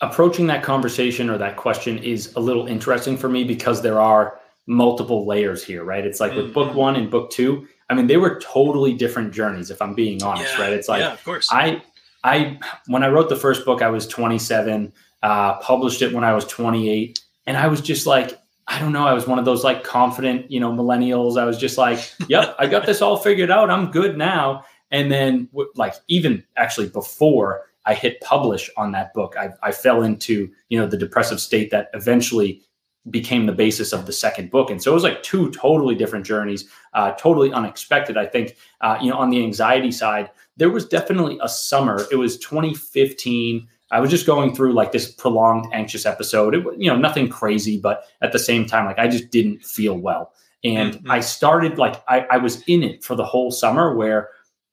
approaching that conversation or that question is a little interesting for me because there are multiple layers here, right? It's like with book mm-hmm. one and book two, I mean, they were totally different journeys, if I'm being honest, yeah, right? It's like, yeah, of course. I, I, when I wrote the first book, I was 27, uh, published it when I was 28. And I was just like, I don't know. I was one of those like confident, you know, millennials. I was just like, yep, I got this all figured out. I'm good now. And then, like, even actually before I hit publish on that book, I, I fell into, you know, the depressive state that eventually became the basis of the second book. And so it was like two totally different journeys, uh, totally unexpected. I think, uh, you know, on the anxiety side, there was definitely a summer. It was 2015. I was just going through like this prolonged anxious episode. It, was, you know, nothing crazy, but at the same time, like I just didn't feel well. And mm-hmm. I started like I, I was in it for the whole summer where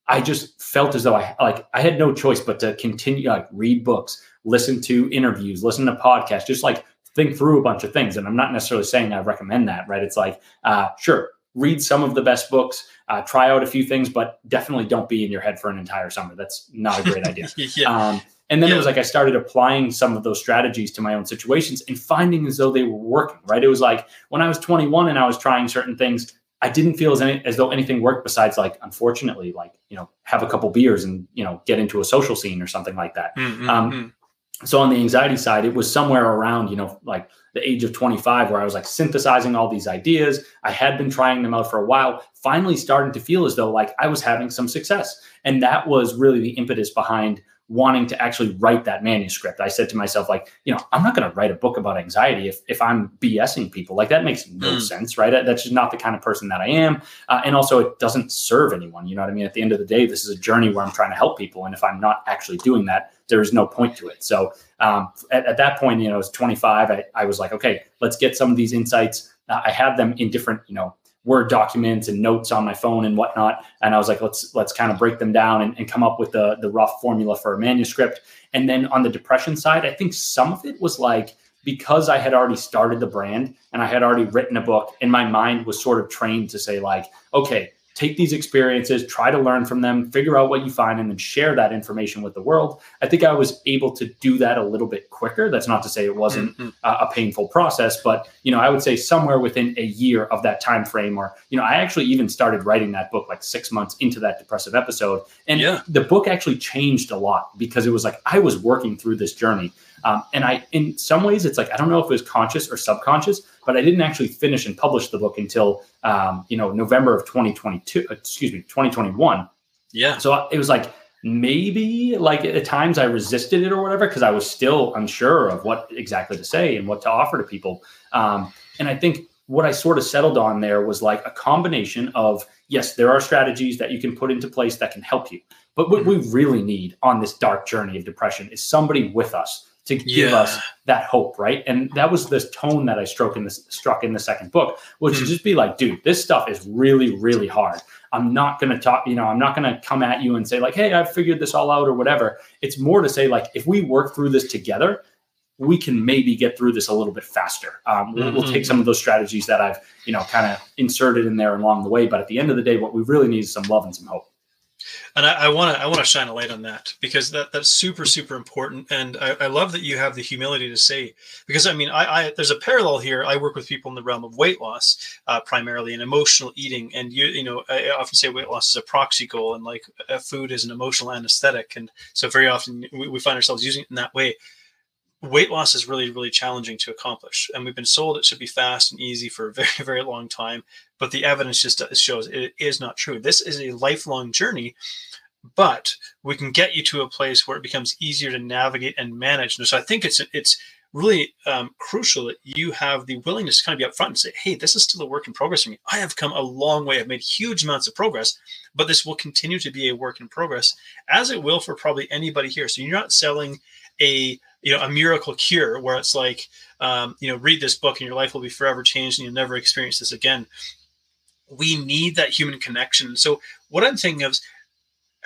I just felt as though I like I had no choice but to continue like read books, listen to interviews, listen to podcasts, just like think through a bunch of things. And I'm not necessarily saying I recommend that, right? It's like, uh, sure, read some of the best books, uh, try out a few things, but definitely don't be in your head for an entire summer. That's not a great idea. yeah. Um, and then yeah. it was like I started applying some of those strategies to my own situations and finding as though they were working, right? It was like when I was 21 and I was trying certain things, I didn't feel as, any, as though anything worked besides like, unfortunately, like, you know, have a couple beers and, you know, get into a social scene or something like that. Mm-hmm. Um, mm so on the anxiety side it was somewhere around you know like the age of 25 where i was like synthesizing all these ideas i had been trying them out for a while finally starting to feel as though like i was having some success and that was really the impetus behind wanting to actually write that manuscript. I said to myself, like, you know, I'm not going to write a book about anxiety if, if I'm BSing people. Like, that makes no mm. sense, right? That's just not the kind of person that I am. Uh, and also, it doesn't serve anyone. You know what I mean? At the end of the day, this is a journey where I'm trying to help people. And if I'm not actually doing that, there is no point to it. So um, at, at, that point, you know, I was 25. I, I was like, okay, let's get some of these insights. Uh, I had them in different, you know, Word documents and notes on my phone and whatnot. And I was like, let's let's kind of break them down and, and come up with the the rough formula for a manuscript. And then on the depression side, I think some of it was like because I had already started the brand and I had already written a book, and my mind was sort of trained to say, like, okay, take these experiences, try to learn from them, figure out what you find, and then share that information with the world. I think I was able to do that a little bit quicker. That's not to say it wasn't mm-hmm. a, a, painful process, but you know, I would say somewhere within a year of that time frame, or you know, I actually even started writing that book like six months into that depressive episode, and yeah. the book actually changed a lot because it was like I was working through this journey. Um, and I, in some ways, it's like I don't know if it was conscious or subconscious, but I didn't actually finish and publish the book until um, you know November of 2022. Excuse me, 2021. Yeah. So it was like maybe like at times I resisted it or whatever because I was still unsure of what exactly to say and what to offer to people. Um, and I think what I sort of settled on there was like a combination of yes, there are strategies that you can put into place that can help you. But what we really need on this dark journey of depression is somebody with us to give yeah. us that hope, right? And that was this tone that I struck in this struck in the second book, which mm. just be like, dude, this stuff is really, really hard. I'm not gonna talk, you know, I'm not gonna come at you and say, like, hey, I've figured this all out or whatever. It's more to say, like, if we work through this together, we can maybe get through this a little bit faster. Um, we'll, mm-hmm. we'll, take some of those strategies that I've, you know, kind of inserted in there along the way. But at the end of the day, what we really need is some love and some hope and I want to I want to shine a light on that because that that's super super important, and I, I, love that you have the humility to say because I mean I, I, there's a parallel here. I work with people in the realm of weight loss, uh, primarily in emotional eating, and you you know I often say weight loss is a proxy goal, and like food is an emotional anesthetic, and so very often we, we find ourselves using it in that way weight loss is really really challenging to accomplish and we've been sold it should be fast and easy for a very very long time but the evidence just shows it is not true. This is a lifelong journey but we can get you to a place where it becomes easier to navigate and manage. And so i think it's it's really um, crucial that you have the willingness to kind of be upfront and say hey this is still a work in progress for me. I have come a long way. I've made huge amounts of progress but this will continue to be a work in progress as it will for probably anybody here. So you're not selling a you know a miracle cure where it's like um, you know read this book and your life will be forever changed and you'll never experience this again. We need that human connection. So what i'm thinking of is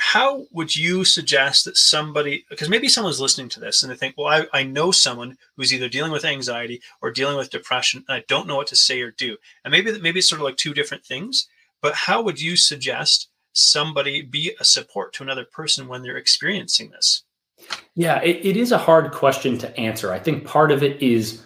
how would you suggest that somebody because maybe someone's listening to this and they think well I, I know someone who's either dealing with anxiety or dealing with depression and i don't know what to say or do. And maybe maybe it's sort of like two different things but how would you suggest somebody be a support to another person when they're experiencing this yeah, it, it is a hard question to answer. I think part of it is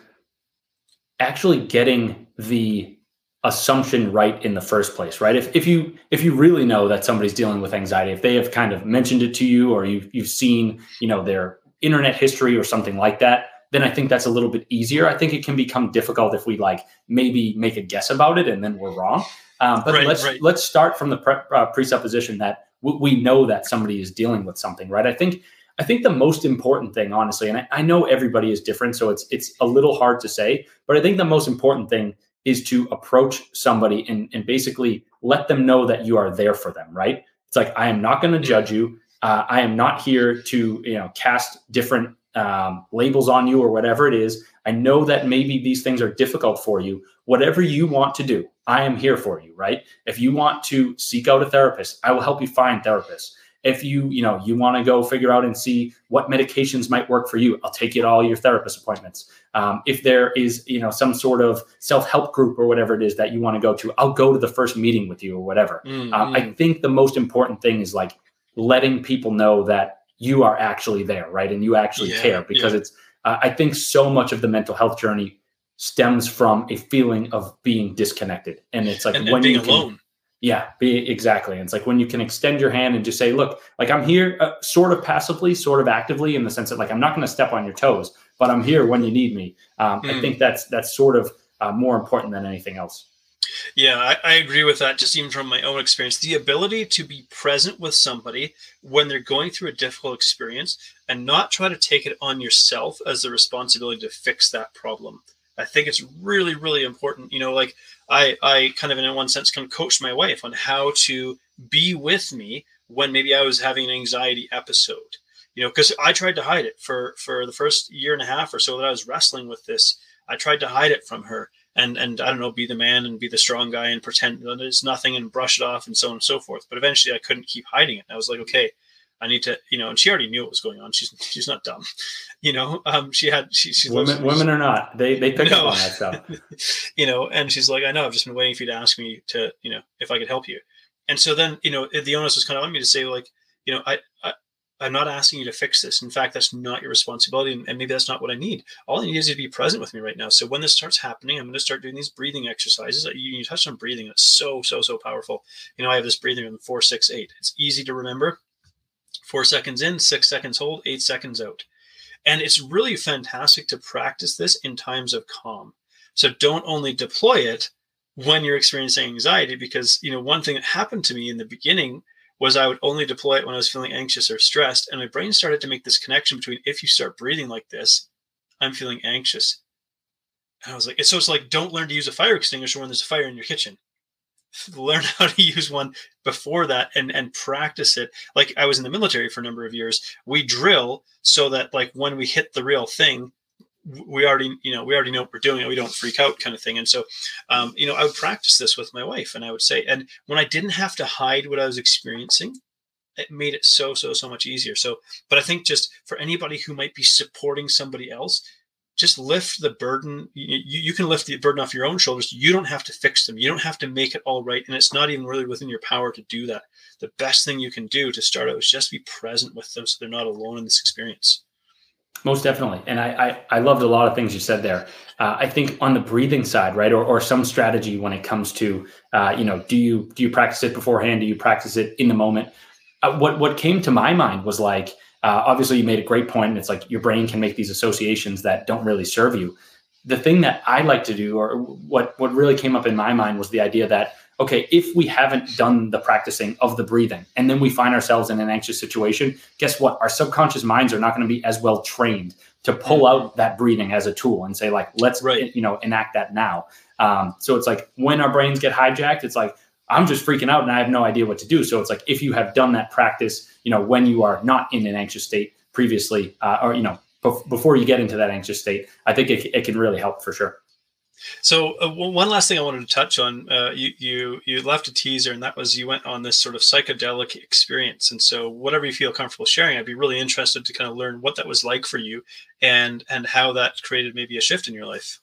actually getting the assumption right in the first place, right? If, if you if you really know that somebody's dealing with anxiety, if they have kind of mentioned it to you or you've you've seen, you know, their internet history or something like that, then I think that's a little bit easier. I think it can become difficult if we like maybe make a guess about it and then we're wrong. Um, but right, let's right. let's start from the pre- uh, presupposition that w- we know that somebody is dealing with something, right? I think I think the most important thing, honestly, and I, I, know everybody is different, so it's it's a little hard to say, but I think the most important thing is to approach somebody and, and basically let them know that you are there for them, right? It's like I am not going to judge you. Uh, I am not here to you know cast different um, labels on you or whatever it is. I know that maybe these things are difficult for you. Whatever you want to do, I am here for you, right? If you want to seek out a therapist, I will help you find therapists if you you know you want to go figure out and see what medications might work for you i'll take you to all your therapist appointments um, if there is you know some sort of self-help group or whatever it is that you want to go to i'll go to the first meeting with you or whatever mm-hmm. um, i mm. think the most important thing is like letting people know that you are actually there right and you actually yeah, care because yeah. it's uh, i think so much of the mental health journey stems from a feeling of being disconnected and it's like and, when and being you can, alone yeah, be, exactly. And it's like when you can extend your hand and just say, look, like I'm here uh, sort of passively, sort of actively in the sense that like I'm not going to step on your toes, but I'm here when you need me. Um, mm. I think that's that's sort of uh, more important than anything else. Yeah, I, I, agree with that. Just even from my own experience, the ability to be present with somebody when they're going through a difficult experience and not try to take it on yourself as the responsibility to fix that problem. I think it's really, really important. You know, like I, I kind of in one sense can coach my wife on how to be with me when maybe I was having an anxiety episode. You know, because I tried to hide it for for the first year and a half or so that I was wrestling with this. I tried to hide it from her, and and I don't know, be the man and be the strong guy and pretend that it's nothing and brush it off and so on and so forth. But eventually, I couldn't keep hiding it. I was like, okay, I need to, you know. And she already knew what was going on. She's she's not dumb, you know. Um, she had she, she women women are not. They they pick no. up on that stuff, you know. And she's like, I know. I've just been waiting for you to ask me to, you know, if I could help you. And so then, you know, the onus was kind of on me to say, like, you know, I, I I'm not asking you to fix this. In fact, that's not your responsibility. And maybe that's not what I need. All I need is you to be present with me right now. So when this starts happening, I'm going to start doing these breathing exercises. You, you touched on breathing. It's so, so, so powerful. You know, I have this breathing in four, six, eight. It's easy to remember. Four seconds in, six seconds hold, eight seconds out. And it's really fantastic to practice this in times of calm. So don't only deploy it when you're experiencing anxiety, because, you know, one thing that happened to me in the beginning was I would only deploy it when I was feeling anxious or stressed. And my brain started to make this connection between if you start breathing like this, I'm feeling anxious. And I was like, it's so it's like, don't learn to use a fire extinguisher when there's a fire in your kitchen. Learn how to use one before that and, and practice it. Like I was in the military for a number of years. We drill so that like when we hit the real thing, we already you know we already know what we're doing we don't freak out kind of thing and so um, you know i would practice this with my wife and i would say and when i didn't have to hide what i was experiencing it made it so so so much easier so but i think just for anybody who might be supporting somebody else just lift the burden you, you can lift the burden off your own shoulders you don't have to fix them you don't have to make it all right and it's not even really within your power to do that the best thing you can do to start out is just be present with them so they're not alone in this experience most definitely. And I, I, I, loved a lot of things you said there. Uh, I think on the breathing side, right, or, or some strategy when it comes to, uh, you know, do you do you practice it beforehand? Do you practice it in the moment? Uh, what what came to my mind was like, uh, obviously you made a great. And it's like your brain can make these associations that don't really serve you. The thing that I like to do, or what what really came up in my mind, was the idea that okay, if we haven't done the practicing of the breathing and then we find ourselves in an anxious situation, guess what? Our subconscious minds are not going to be as well trained to pull mm-hmm. out that breathing as a tool and say, like, let's, right. you know, enact that now. Um, so it's like when our brains get hijacked, it's like, I'm just freaking out and I have no idea what to do. So it's like if you have done that practice, you know, when you are not in an anxious state previously, uh, or, you know, before you get into that anxious state, I think it, it can really help for sure. So uh, one last thing I wanted to touch on, uh, you you you left a teaser, and that was you went on this sort of psychedelic experience. And so, whatever you feel comfortable sharing, I'd be really interested to kind of learn what that was like for you, and and how that created maybe a shift in your life.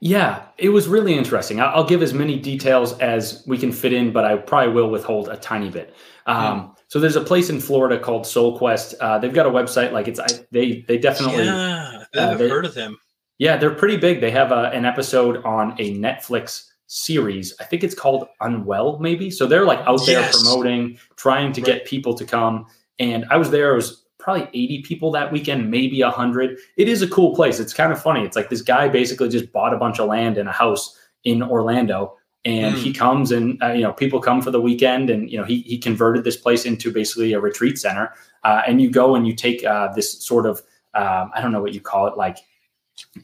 Yeah, it was really interesting. I'll give as many details as we can fit in, but I probably will withhold a tiny bit. Um, mm. So there's a place in Florida called Soul Quest. Uh, they've got a website. Like it's I, they they definitely yeah, I've uh, heard of them. Yeah, they're pretty big. They have a, an episode on a Netflix series. I think it's called Unwell, maybe. So they're like out there yes. promoting, trying to right. get people to come. And I was there. It was probably 80 people that weekend, maybe 100. It is a cool place. It's kind of funny. It's like this guy basically just bought a bunch of land and a house in Orlando. And mm. he comes and, uh, you know, people come for the weekend. And, you know, he, he converted this place into basically a retreat center. Uh, and you go and you take uh, this sort of, um, I don't know what you call it, like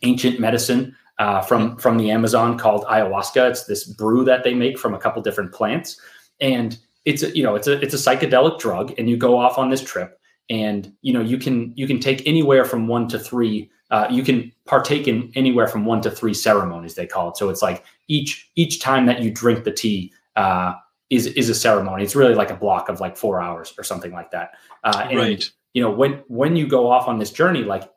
ancient medicine uh, from from the Amazon called ayahuasca. It's this brew that they make from a couple different plants, and it's a, you know it's a it's a psychedelic drug, and you go off on this trip, and you know you can you can take anywhere from one to three. Uh, you can partake in anywhere from one to three ceremonies. They call it. So it's like each each time that you drink the tea. Uh, is is a ceremony. It's really like a block of like four hours or something like that. Uh, and right. you know when when you go off on this journey, like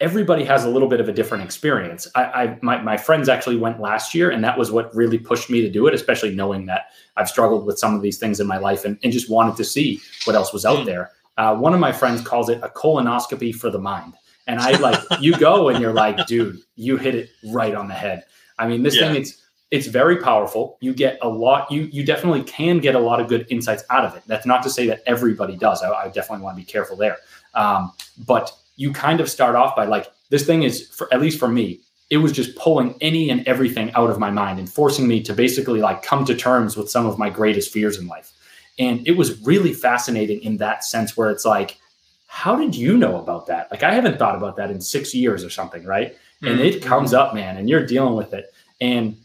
everybody has a little bit of a different experience. I, I my, my friends actually went last year, and that was what really pushed me to do it, especially knowing that I've struggled with some of these things in my life and, and just wanted to see what else was out hmm. there. Uh, one of my friends calls it a colonoscopy for the mind. And I like, you go and you're like, dude, you hit it right on the head. I mean, this yeah. thing, it's, it's very powerful. You get a lot, you, you definitely can get a lot of good insights out of it. That's not to say that everybody does. I, I definitely want to be careful there. Um, but you kind of start off by like this thing is for at least for me it was just pulling any and everything out of my mind and forcing me to basically like come to terms with some of my greatest fears in life and it was really fascinating in that sense where it's like how did you know about that? Like i haven't thought about that in six years or something right? Mm-hmm. and it comes up man and you're dealing with it. And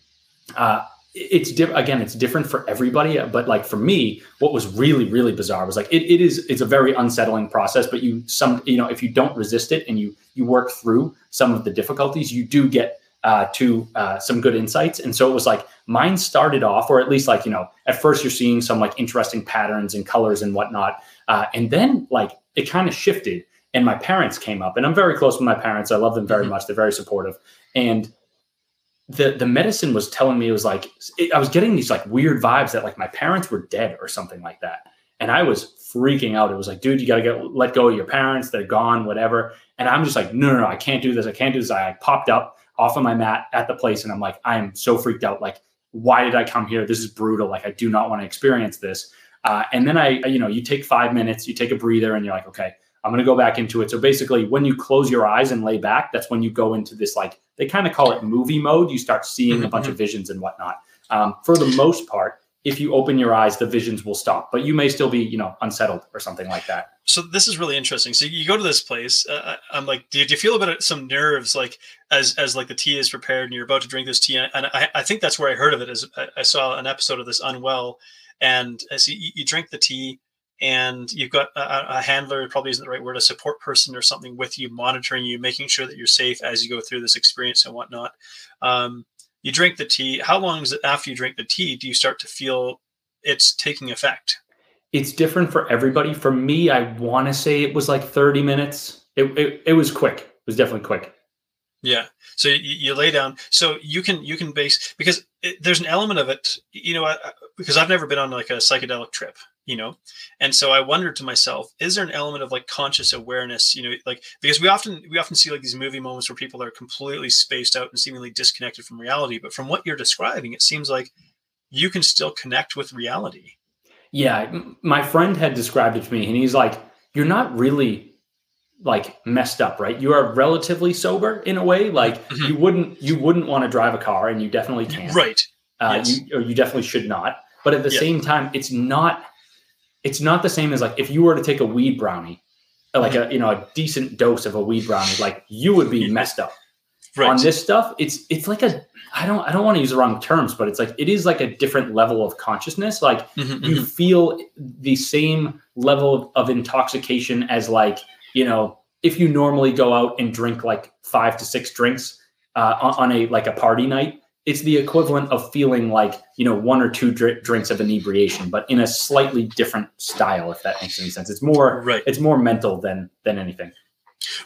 uh, it's different again it's different for everybody but like for me what was really really bizarre was like it, it is it's a very unsettling process but you some you know if you don't resist it and you you work through some of the difficulties you do get uh, to uh, some good insights. And so it was like mine started off, or at least like, you know, at first you're seeing some like interesting patterns and colors and whatnot. Uh, and then like it kind of shifted and my parents came up and I'm very close with my parents. I love them very mm-hmm. much. They're very supportive. And the, the medicine was telling me it was like, it, I was getting these like weird vibes that like my parents were dead or something like that. And I was freaking out. It was like, dude, you got to get let go of your parents. They're gone, whatever. And I'm just like, no, no, no, I can't do this. I can't do this. I popped up off of my mat at the place and I'm like, I am so freaked out. Like, why did I come here? This is brutal. Like, I do not want to experience this. Uh, and then I, you know, you take five minutes, you take a breather, and you're like, okay, I'm going to go back into it. So basically, when you close your eyes and lay back, that's when you go into this like they kind of call it movie mode. You start seeing mm-hmm. a bunch of visions and whatnot. Um, for the most part, if you open your eyes, the visions will stop, but you may still be, you know, unsettled or something like that. So this is really interesting. So you go to this place. Uh, I'm like, do you, do you, feel a bit of some nerves, like as as like the tea is prepared and you're about to drink this tea? And I, I think that's where I heard of it. Is I saw an episode of this Unwell, and as you, you drink the tea, and you've got a, a, handler probably isn't the right word a support person or something with you monitoring you making sure that you're safe as you go through this experience and whatnot um, you drink the tea how long is it after you drink the tea do you start to feel it's taking effect it's different for everybody. For me i want to say it was like 30 minutes. It, it, it was quick. It was definitely quick. Yeah. So you, you lay down. So you can you can base because it, there's an element of it you know I, because i've never been on like a psychedelic trip you know? And so i wondered to myself is there an element of like conscious awareness you know like because we often we often see like these movie moments where people are completely spaced out and seemingly disconnected from reality but from what you're describing it seems like you can still connect with reality yeah my friend had described it to me and he's like you're not really like messed up right you are relatively sober in a way like mm-hmm. you wouldn't you wouldn't want to drive a car and you definitely can't right uh, yes. you, or you definitely should not but at the yeah. same time it's not it's not the same as like if you were to take a weed brownie, like a you know a decent dose of a weed brownie, like you would be messed up. Right. On this stuff, it's it's like a I don't I don't want to use the wrong terms, but it's like it is like a different level of consciousness. Like mm-hmm, you mm-hmm. feel the same level of intoxication as like you know if you normally go out and drink like five to six drinks uh, on, on a like a party night it's the equivalent of feeling like you know one or two dr- drinks of inebriation but in a slightly different style if that makes any sense it's more right it's more mental than than anything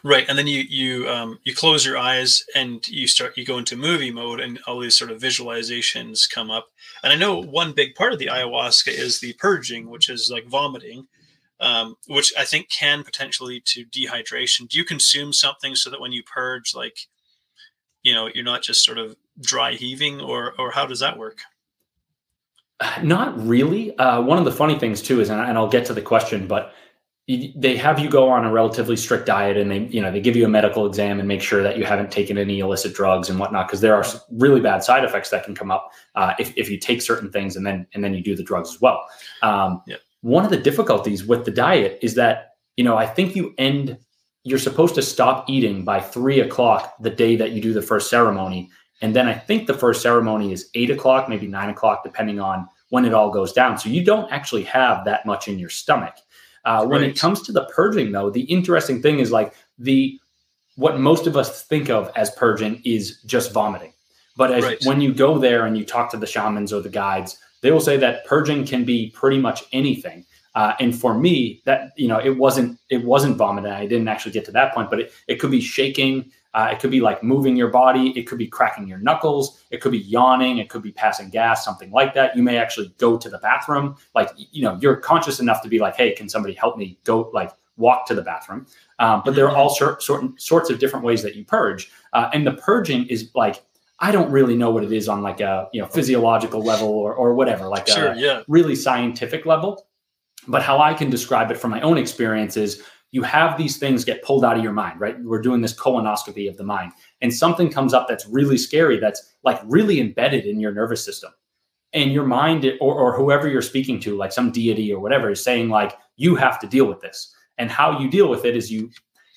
right and then you you um you close your eyes and you start you go into movie mode and all these sort of visualizations come up. And i know one big part of the ayahuasca is the purging which is like vomiting um, which i think can potentially lead to dehydration. Do you consume something so that when you purge like you know you're not just sort of dry heaving or or how does that work? Not really. Uh, one of the funny things too is and i'll get to the question but they have you go on a relatively strict diet and they you know they give you a medical exam and make sure that you haven't taken any illicit drugs and whatnot because there are really bad side effects that can come up uh, if, if you take certain things and then and then you do the drugs as well um, yeah. one of the difficulties with the diet is that you know i think you end you're supposed to stop eating by three o'clock the day that you do the first ceremony and then I think the first ceremony is eight o'clock, maybe nine o'clock, depending on when it all goes down. So you don't actually have that much in your stomach. Uh, when it comes to the purging, though, the interesting thing is like the what most of us think of as purging is just vomiting. But as, right. when you go there and you talk to the shamans or the guides, they will say that purging can be pretty much anything. Uh, and for me, that you know, it wasn't it wasn't vomiting. I didn't actually get to that point, but it, it could be shaking. Uh, it could be like moving your body. It could be cracking your knuckles. It could be yawning. It could be passing gas, something like that. You may actually go to the bathroom. Like, you know, you're conscious enough to be like, hey, can somebody help me go, like, walk to the bathroom? Um, but there are all sort, sort, sorts of different ways that you purge. Uh, and the purging is like, I don't really know what it is on like a, you know, physiological level or, or whatever, like sure, a yeah. really scientific level. But how I can describe it from my own experience is you have these things get pulled out of your mind, right? We're doing this colonoscopy of the mind, and something comes up that's really scary, that's like really embedded in your nervous system. And your mind, or, or whoever you're speaking to, like some deity or whatever, is saying, like, you have to deal with this. And how you deal with it is you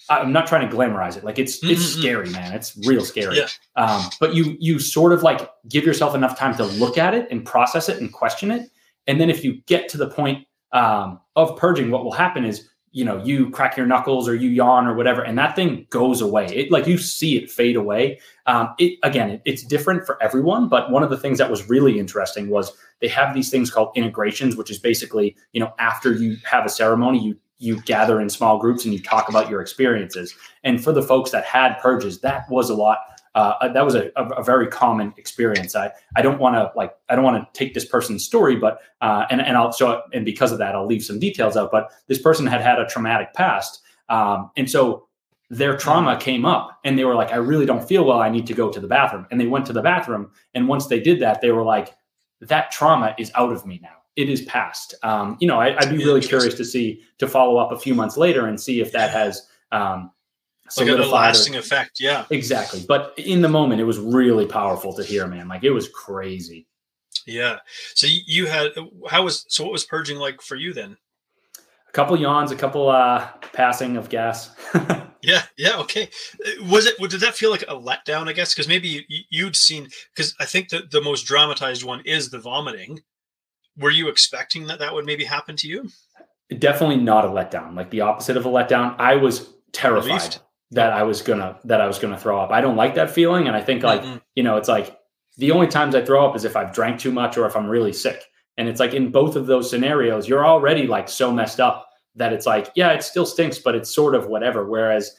I'm not trying to glamorize it. Like it's mm-hmm. it's scary, man. It's real scary. Yeah. Um, but you you sort of like give yourself enough time to look at it and process it and question it. And then if you get to the point um, of purging, what will happen is you know you crack your knuckles or you yawn or whatever and that thing goes away. It like you see it fade away. Um, it again it, it's different for everyone but one of the things that was really interesting was they have these things called integrations which is basically you know after you have a ceremony you you gather in small groups and you talk about your experiences. And for the folks that had purges that was a lot uh, that was a, a, a, very common experience. I, I don't want to like I don't want to take this person's story, but uh, and and I'll so and because of that I'll leave some details out. But this person had had a traumatic past, um, and so their trauma came up, and they were like, I really don't feel well. I need to go to the bathroom, and they went to the bathroom, and once they did that, they were like, that trauma is out of me now. It is past. Um, you know, I, would be really curious to see to follow up a few months later and see if that has um, like a lasting or, effect. Yeah, exactly. But in the moment, it was really powerful to hear, man. Like it was crazy. Yeah. So you had how was so what was purging like for you then? A couple yawns, a couple uh passing of gas. yeah, yeah, okay. Was it? Did that feel like a letdown? I guess because maybe you'd seen because I think that the most dramatized one is the vomiting. Were you expecting that that would maybe happen to you? Definitely not a letdown. Like the opposite of a letdown. I was terrified. Relieved that I was gonna that I was gonna throw up. I don't like that feeling, and I think like mm-hmm. you know, it's like the only times I throw up is if I've drank too much or if I'm really sick. And it's like in both of those scenarios, you're already like so messed up that it's like, yeah, it still stinks, but it's sort of whatever. Whereas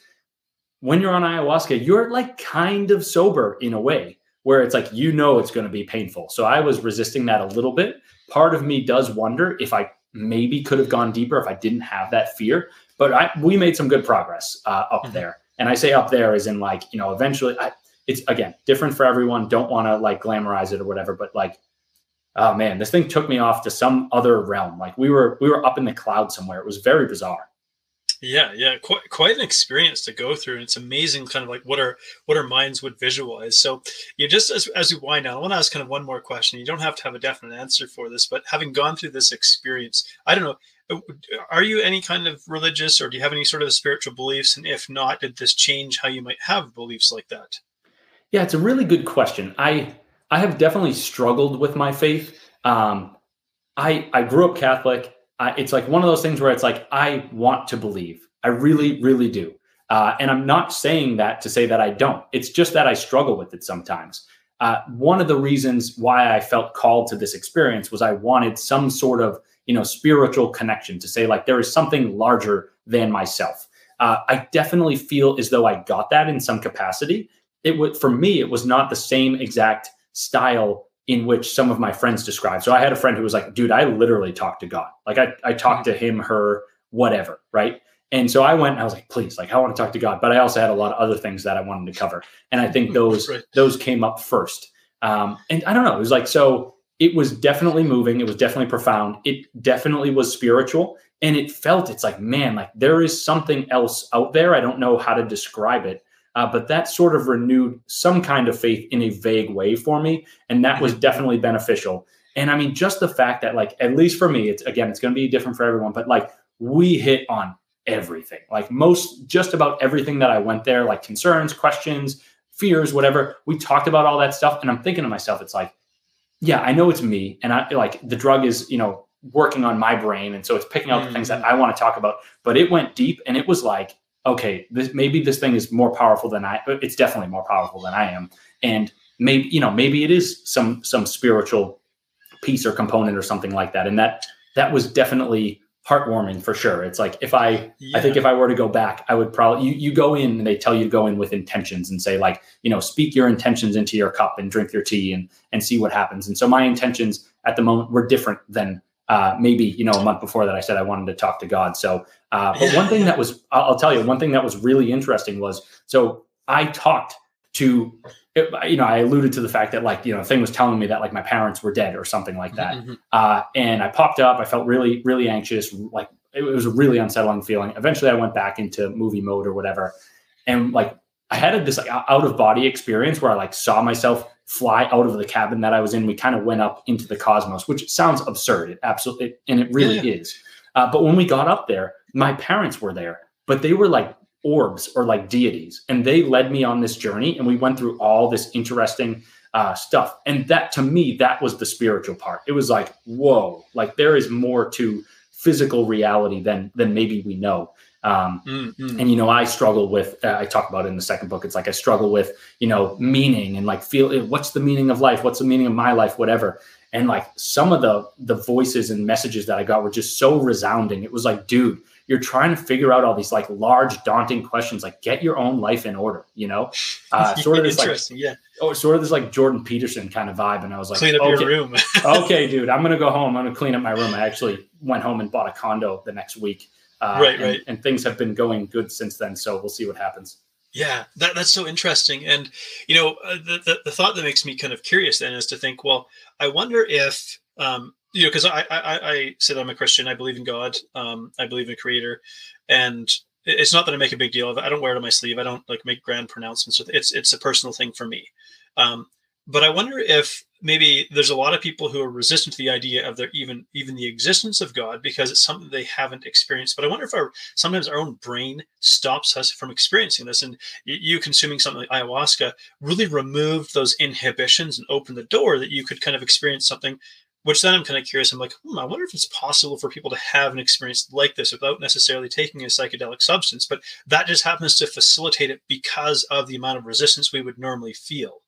when you're on ayahuasca, you're like kind of sober in a way where it's like you know it's going to be painful. So I was resisting that a little bit. Part of me does wonder if I maybe could have gone deeper if I didn't have that fear. But I, we made some good progress uh, up mm-hmm. there. And I say up there is in like, you know, eventually I, it's again different for everyone. Don't want to like glamorize it or whatever, but like, oh man, this thing took me off to some other realm. Like we were we were up in the cloud somewhere. It was very bizarre. Yeah, yeah, quite quite an experience to go through, and it's amazing, kind of like what our what our minds would visualize. So, you just as as we wind down, I want to ask kind of one more question. You don't have to have a definite answer for this, but having gone through this experience, I don't know, are you any kind of religious or do you have any sort of spiritual beliefs? And if not did this change how you might have beliefs like that? Yeah it's a really good question. I i have definitely struggled with my faith. Um i i grew up catholic. I, it's like one of those things where it's like i want to believe. I really really do. Uh, and i'm not saying that to say that i don't. It's just that i struggle with it sometimes. Uh, one of the reasons why i felt called to this experience was i wanted some sort of you know spiritual connection to say like there is something larger than myself. Uh, i definitely feel as though i got that in some capacity. It would for me it was not the same exact style in which some of my friends described. So i had a friend who was like dude i literally talked to god. Like i, I talked to him her whatever right? And so i went i was like please like i want to talk to god. But i also had a lot of other things that i wanted to cover. And i think those right. those came up first. Um, and i don't know it was like so it was definitely moving. It was definitely profound. It definitely was spiritual. And it felt, it's like, man, like there is something else out there. I don't know how to describe it. Uh, but that sort of renewed some kind of faith in a vague way for me. And that was mm-hmm. definitely beneficial. And I mean, just the fact that, like, at least for me, it's again, it's going to be different for everyone, but like, we hit on everything, like, most, just about everything that I went there, like concerns, questions, fears, whatever. We talked about all that stuff. And I'm thinking to myself, it's like, yeah, I know it's me, and I like the drug is you know working on my brain, and so it's picking out mm-hmm. the things that mm. I want to talk about. But it went deep, and it was like, okay, this, maybe this thing is more powerful than I. It's definitely more powerful than I am, and maybe you know maybe it is some some spiritual piece or component or something like that, and that that was definitely heartwarming for sure. It's like if I yeah. I think if I were to go back, I would probably you you go in and they tell you to go in with intentions and say like, you know, speak your intentions into your cup and drink your tea and and see what happens. And so my intentions at the moment were different than uh, maybe you know a month before that I said I wanted to talk to God. So, uh, but one thing that was I'll, I'll tell you one thing that was really interesting was so I talked to it, you know, I alluded to the fact that like, you know, the thing was telling me that like my parents were dead or something like that. Mm-hmm. Uh, and I popped up, I felt really, really anxious. Like it, it was a really unsettling feeling. Eventually I went back into movie mode or whatever. And like, I had this like out of body experience where I like saw myself fly out of the cabin that I was in. We kind of went up into the cosmos, which sounds absurd. It absolutely, and it really yeah. is. Uh, but when we got up there, my parents were there, but they were like orbs or like deities. And they led me on this journey and we went through all this interesting uh, stuff. And that to me, that was the spiritual part. It was like, whoa, like there is more to physical reality than than maybe we know. Um, mm-hmm. And you know, I struggle with. Uh, I talk about it in the second book. It's like I struggle with you know meaning and like feel what's the meaning of life? What's the meaning of my life? Whatever. And like some of the the voices and messages that I got were just so resounding. It was like, dude, you're trying to figure out all these like large, daunting questions. Like, get your own life in order. You know, uh, sort of this like yeah. Oh, sort of this like Jordan Peterson kind of vibe. And I was like, clean up okay, your room. okay, dude, I'm gonna go home. I'm gonna clean up my room. I actually went home and bought a condo the next week. Uh, right, and, right. And things have been going good since then. So we'll see what happens. Yeah, that, that's so interesting. And, you know, uh, the, the, the, thought that makes me kind of curious then is to think, well, I wonder if, um, you know, because I, I, I said I'm a Christian, I believe in God, um, I believe in a creator. And it's not that I make a big deal of it. I don't wear it on my sleeve. I don't like make grand pronouncements. It's, it's a personal thing for me. Um, but I wonder if maybe there's a lot of people who are resistant to the idea of their even even the existence of God because it's something they haven't experienced. But I wonder if our sometimes our own brain stops us from experiencing this. And you consuming something like ayahuasca really removed those inhibitions and opened the door that you could kind of experience something. Which then I'm kind of curious. I'm like, hmm, I wonder if it's possible for people to have an experience like this without necessarily taking a psychedelic substance. But that just happens to facilitate it because of the amount of resistance we would normally feel.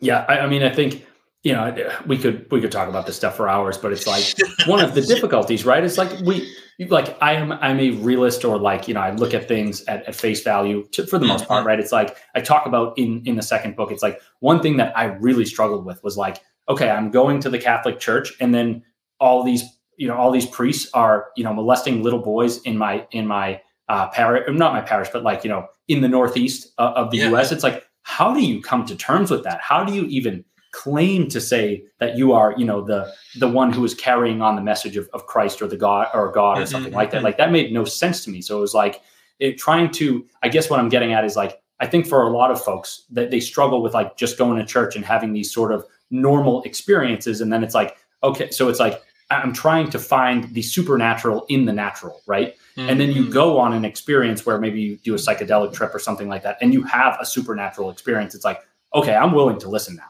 Yeah, I, I mean, I think you know we could we could talk about this stuff for hours, but it's like one of the difficulties, right? It's like we like I am I'm a realist, or like you know I look at things at, at face value to, for the most part, mm-hmm. right? It's like I talk about in in the second book. It's like one thing that I really struggled with was like, okay, I'm going to the Catholic Church, and then all these you know all these priests are you know molesting little boys in my in my uh, parish, not my parish, but like you know in the northeast uh, of the yeah. U.S. It's like how do you come to terms with that how do you even claim to say that you are you know the the one who is carrying on the message of, of christ or the god or god or something mm-hmm. like that mm-hmm. like that made no sense to me so it was like it, trying to i guess what i'm getting at is like i think for a lot of folks that they struggle with like just going to church and having these sort of normal experiences and then it's like okay so it's like i'm trying to find the supernatural in the natural right Mm-hmm. And then you mm-hmm. go on an experience where maybe you do a psychedelic trip or something like that, and you have a supernatural experience. It's like, okay, I'm willing to listen now.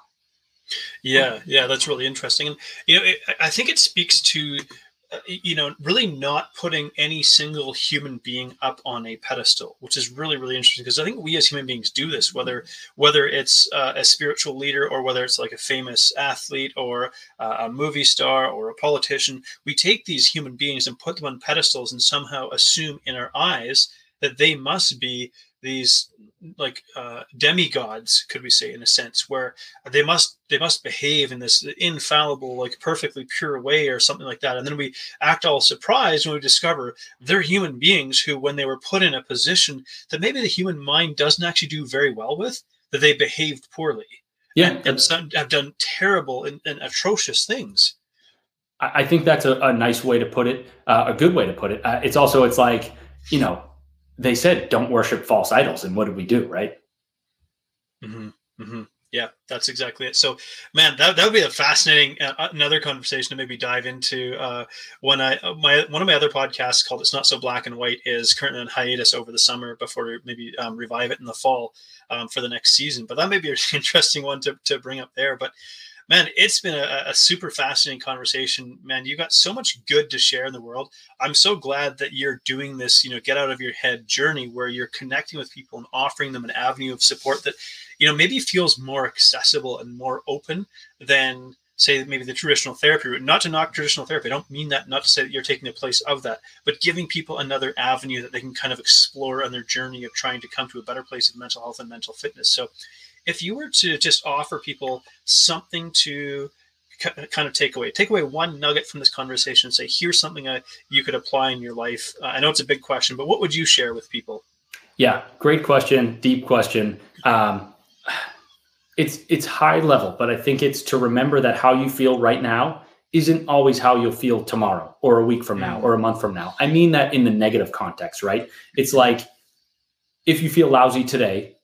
Yeah, yeah, that's really interesting, and you know, it, I think it speaks to you know, really not putting any single human being up on a pedestal, which is really, really interesting because I think we as human beings do this, whether whether it's uh, a spiritual leader or whether it's like a famous athlete or uh, a movie star or a politician. We take these human beings and put them on pedestals and somehow assume in our eyes that they must be these like uh, demigods could we say in a sense where they must they must behave in this infallible like perfectly pure way or something like that. And then we act all surprised when we discover they're human beings who when they were put in a position that maybe the human mind doesn't actually do very well with that they behaved poorly. Yeah and, and some have done terrible and, and atrocious things. I think that's a, a nice way to put it uh, a good way to put it. Uh, it's also it's like you know they said don't worship false idols. And what did we do right? Mm-hmm. Mm-hmm. yeah that's exactly it. So man that, that would be a fascinating uh, another conversation to maybe dive into uh, when i uh, my one of my other podcasts called it's not so black and white is currently on hiatus over the summer before maybe um, revive it in the fall um, for the next season. But that may be an interesting one to, to bring up there. But man, it's been a, a, super fascinating conversation. Man, you got so much good to share in the world. I'm so glad that you're doing this, you know, get out of your head journey where you're connecting with people and offering them an avenue of support that, you know, maybe feels more accessible and more open than say maybe the traditional therapy route. Not to knock traditional therapy. I don't mean that not to say that you're taking the place of that, but giving people another avenue that they can kind of explore on their journey of trying to come to a better place of mental health and mental fitness. So if you were to just offer people something to kind of take away take away one nugget from this conversation and say here's something uh, you could apply in your life uh, i know it's a big question but what would you share with people? Yeah great question deep question. Um, it's it's high level but i think it's to remember that how you feel right now isn't always how you'll feel tomorrow or a week from now mm. or a month from now. I mean that in the negative context right? It's like if you feel lousy today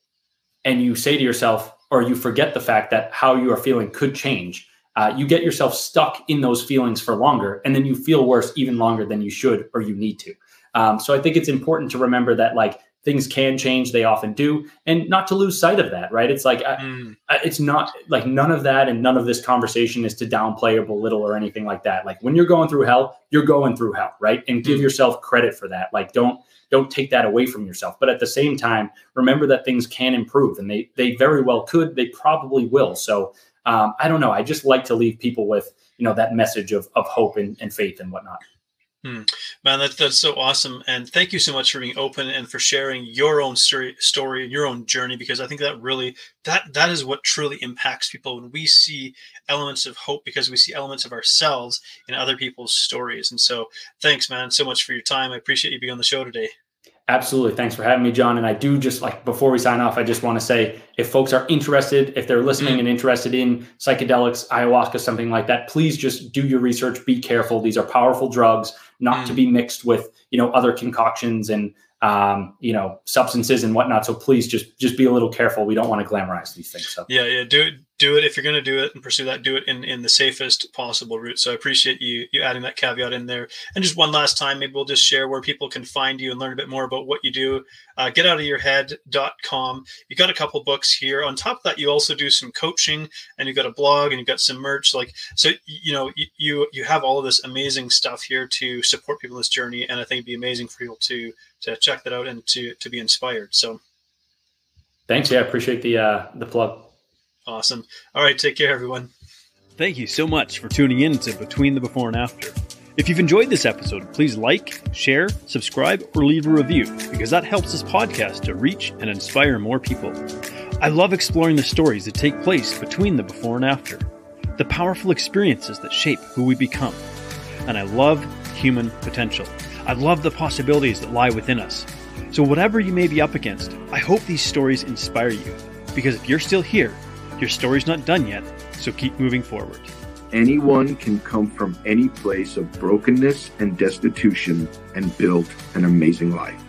and you say to yourself, or you forget the fact that how you are feeling could change, uh, you get yourself stuck in those feelings for longer, and then you feel worse even longer than you should or you need to. Um, so I think it's important to remember that, like, things can change they often do and not to lose sight of that right? It's like mm. I, it's not like none of that and none of this conversation is to downplay or belittle or anything like that. Like when you're going through hell you're going through hell right? And give mm. yourself credit for that. Like don't don't take that away from yourself. But at the same time remember that things can improve and they they very well could they probably will. So um, i don't know. I just like to leave people with you know that message of, of hope and, and faith and whatnot Hmm. Man, that, that's so awesome. And thank you so much for being open and for sharing your own story, story and your own journey, because I think that really, that, that is what truly impacts people when we see elements of hope, because we see elements of ourselves in other people's stories. And so thanks, man, so much for your time. I appreciate you being on the show today. Absolutely. Thanks for having me, John. And I do just like before we sign off, I just want to say if folks are interested, if they're listening mm. and interested in psychedelics, ayahuasca, something like that, please just do your research. Be careful. These are powerful drugs, not mm. to be mixed with, you know, other concoctions and um, you know, substances and whatnot. So please just just be a little careful. We don't want to glamorize these things. So yeah, yeah, do it, do it if you're going to do it and pursue that. Do it in in the safest possible route. So I appreciate you you adding that caveat in there. And just one last time, maybe we'll just share where people can find you and learn a bit more about what you do. Uh, getoutofyourhead.com. You got a couple books here. On top of that, you also do some coaching and you've got a blog and you've got some merch. Like so, you know, you you, have all of this amazing stuff here to support people in this journey. And I think it'd be amazing for people to to check that out and to to be inspired. So thanks. Yeah, I appreciate the uh the plug. Awesome. All right, take care everyone. Thank you so much for tuning in to Between the Before and After. If you've enjoyed this episode, please like, share, subscribe, or leave a review because that helps this podcast to reach and inspire more people. I love exploring the stories that take place between the before and after, the powerful experiences that shape who we become. And I love human potential. I love the possibilities that lie within us. So, whatever you may be up against, I hope these stories inspire you. Because if you're still here, your story's not done yet, so keep moving forward. Anyone can come from any place of brokenness and destitution and build an amazing life.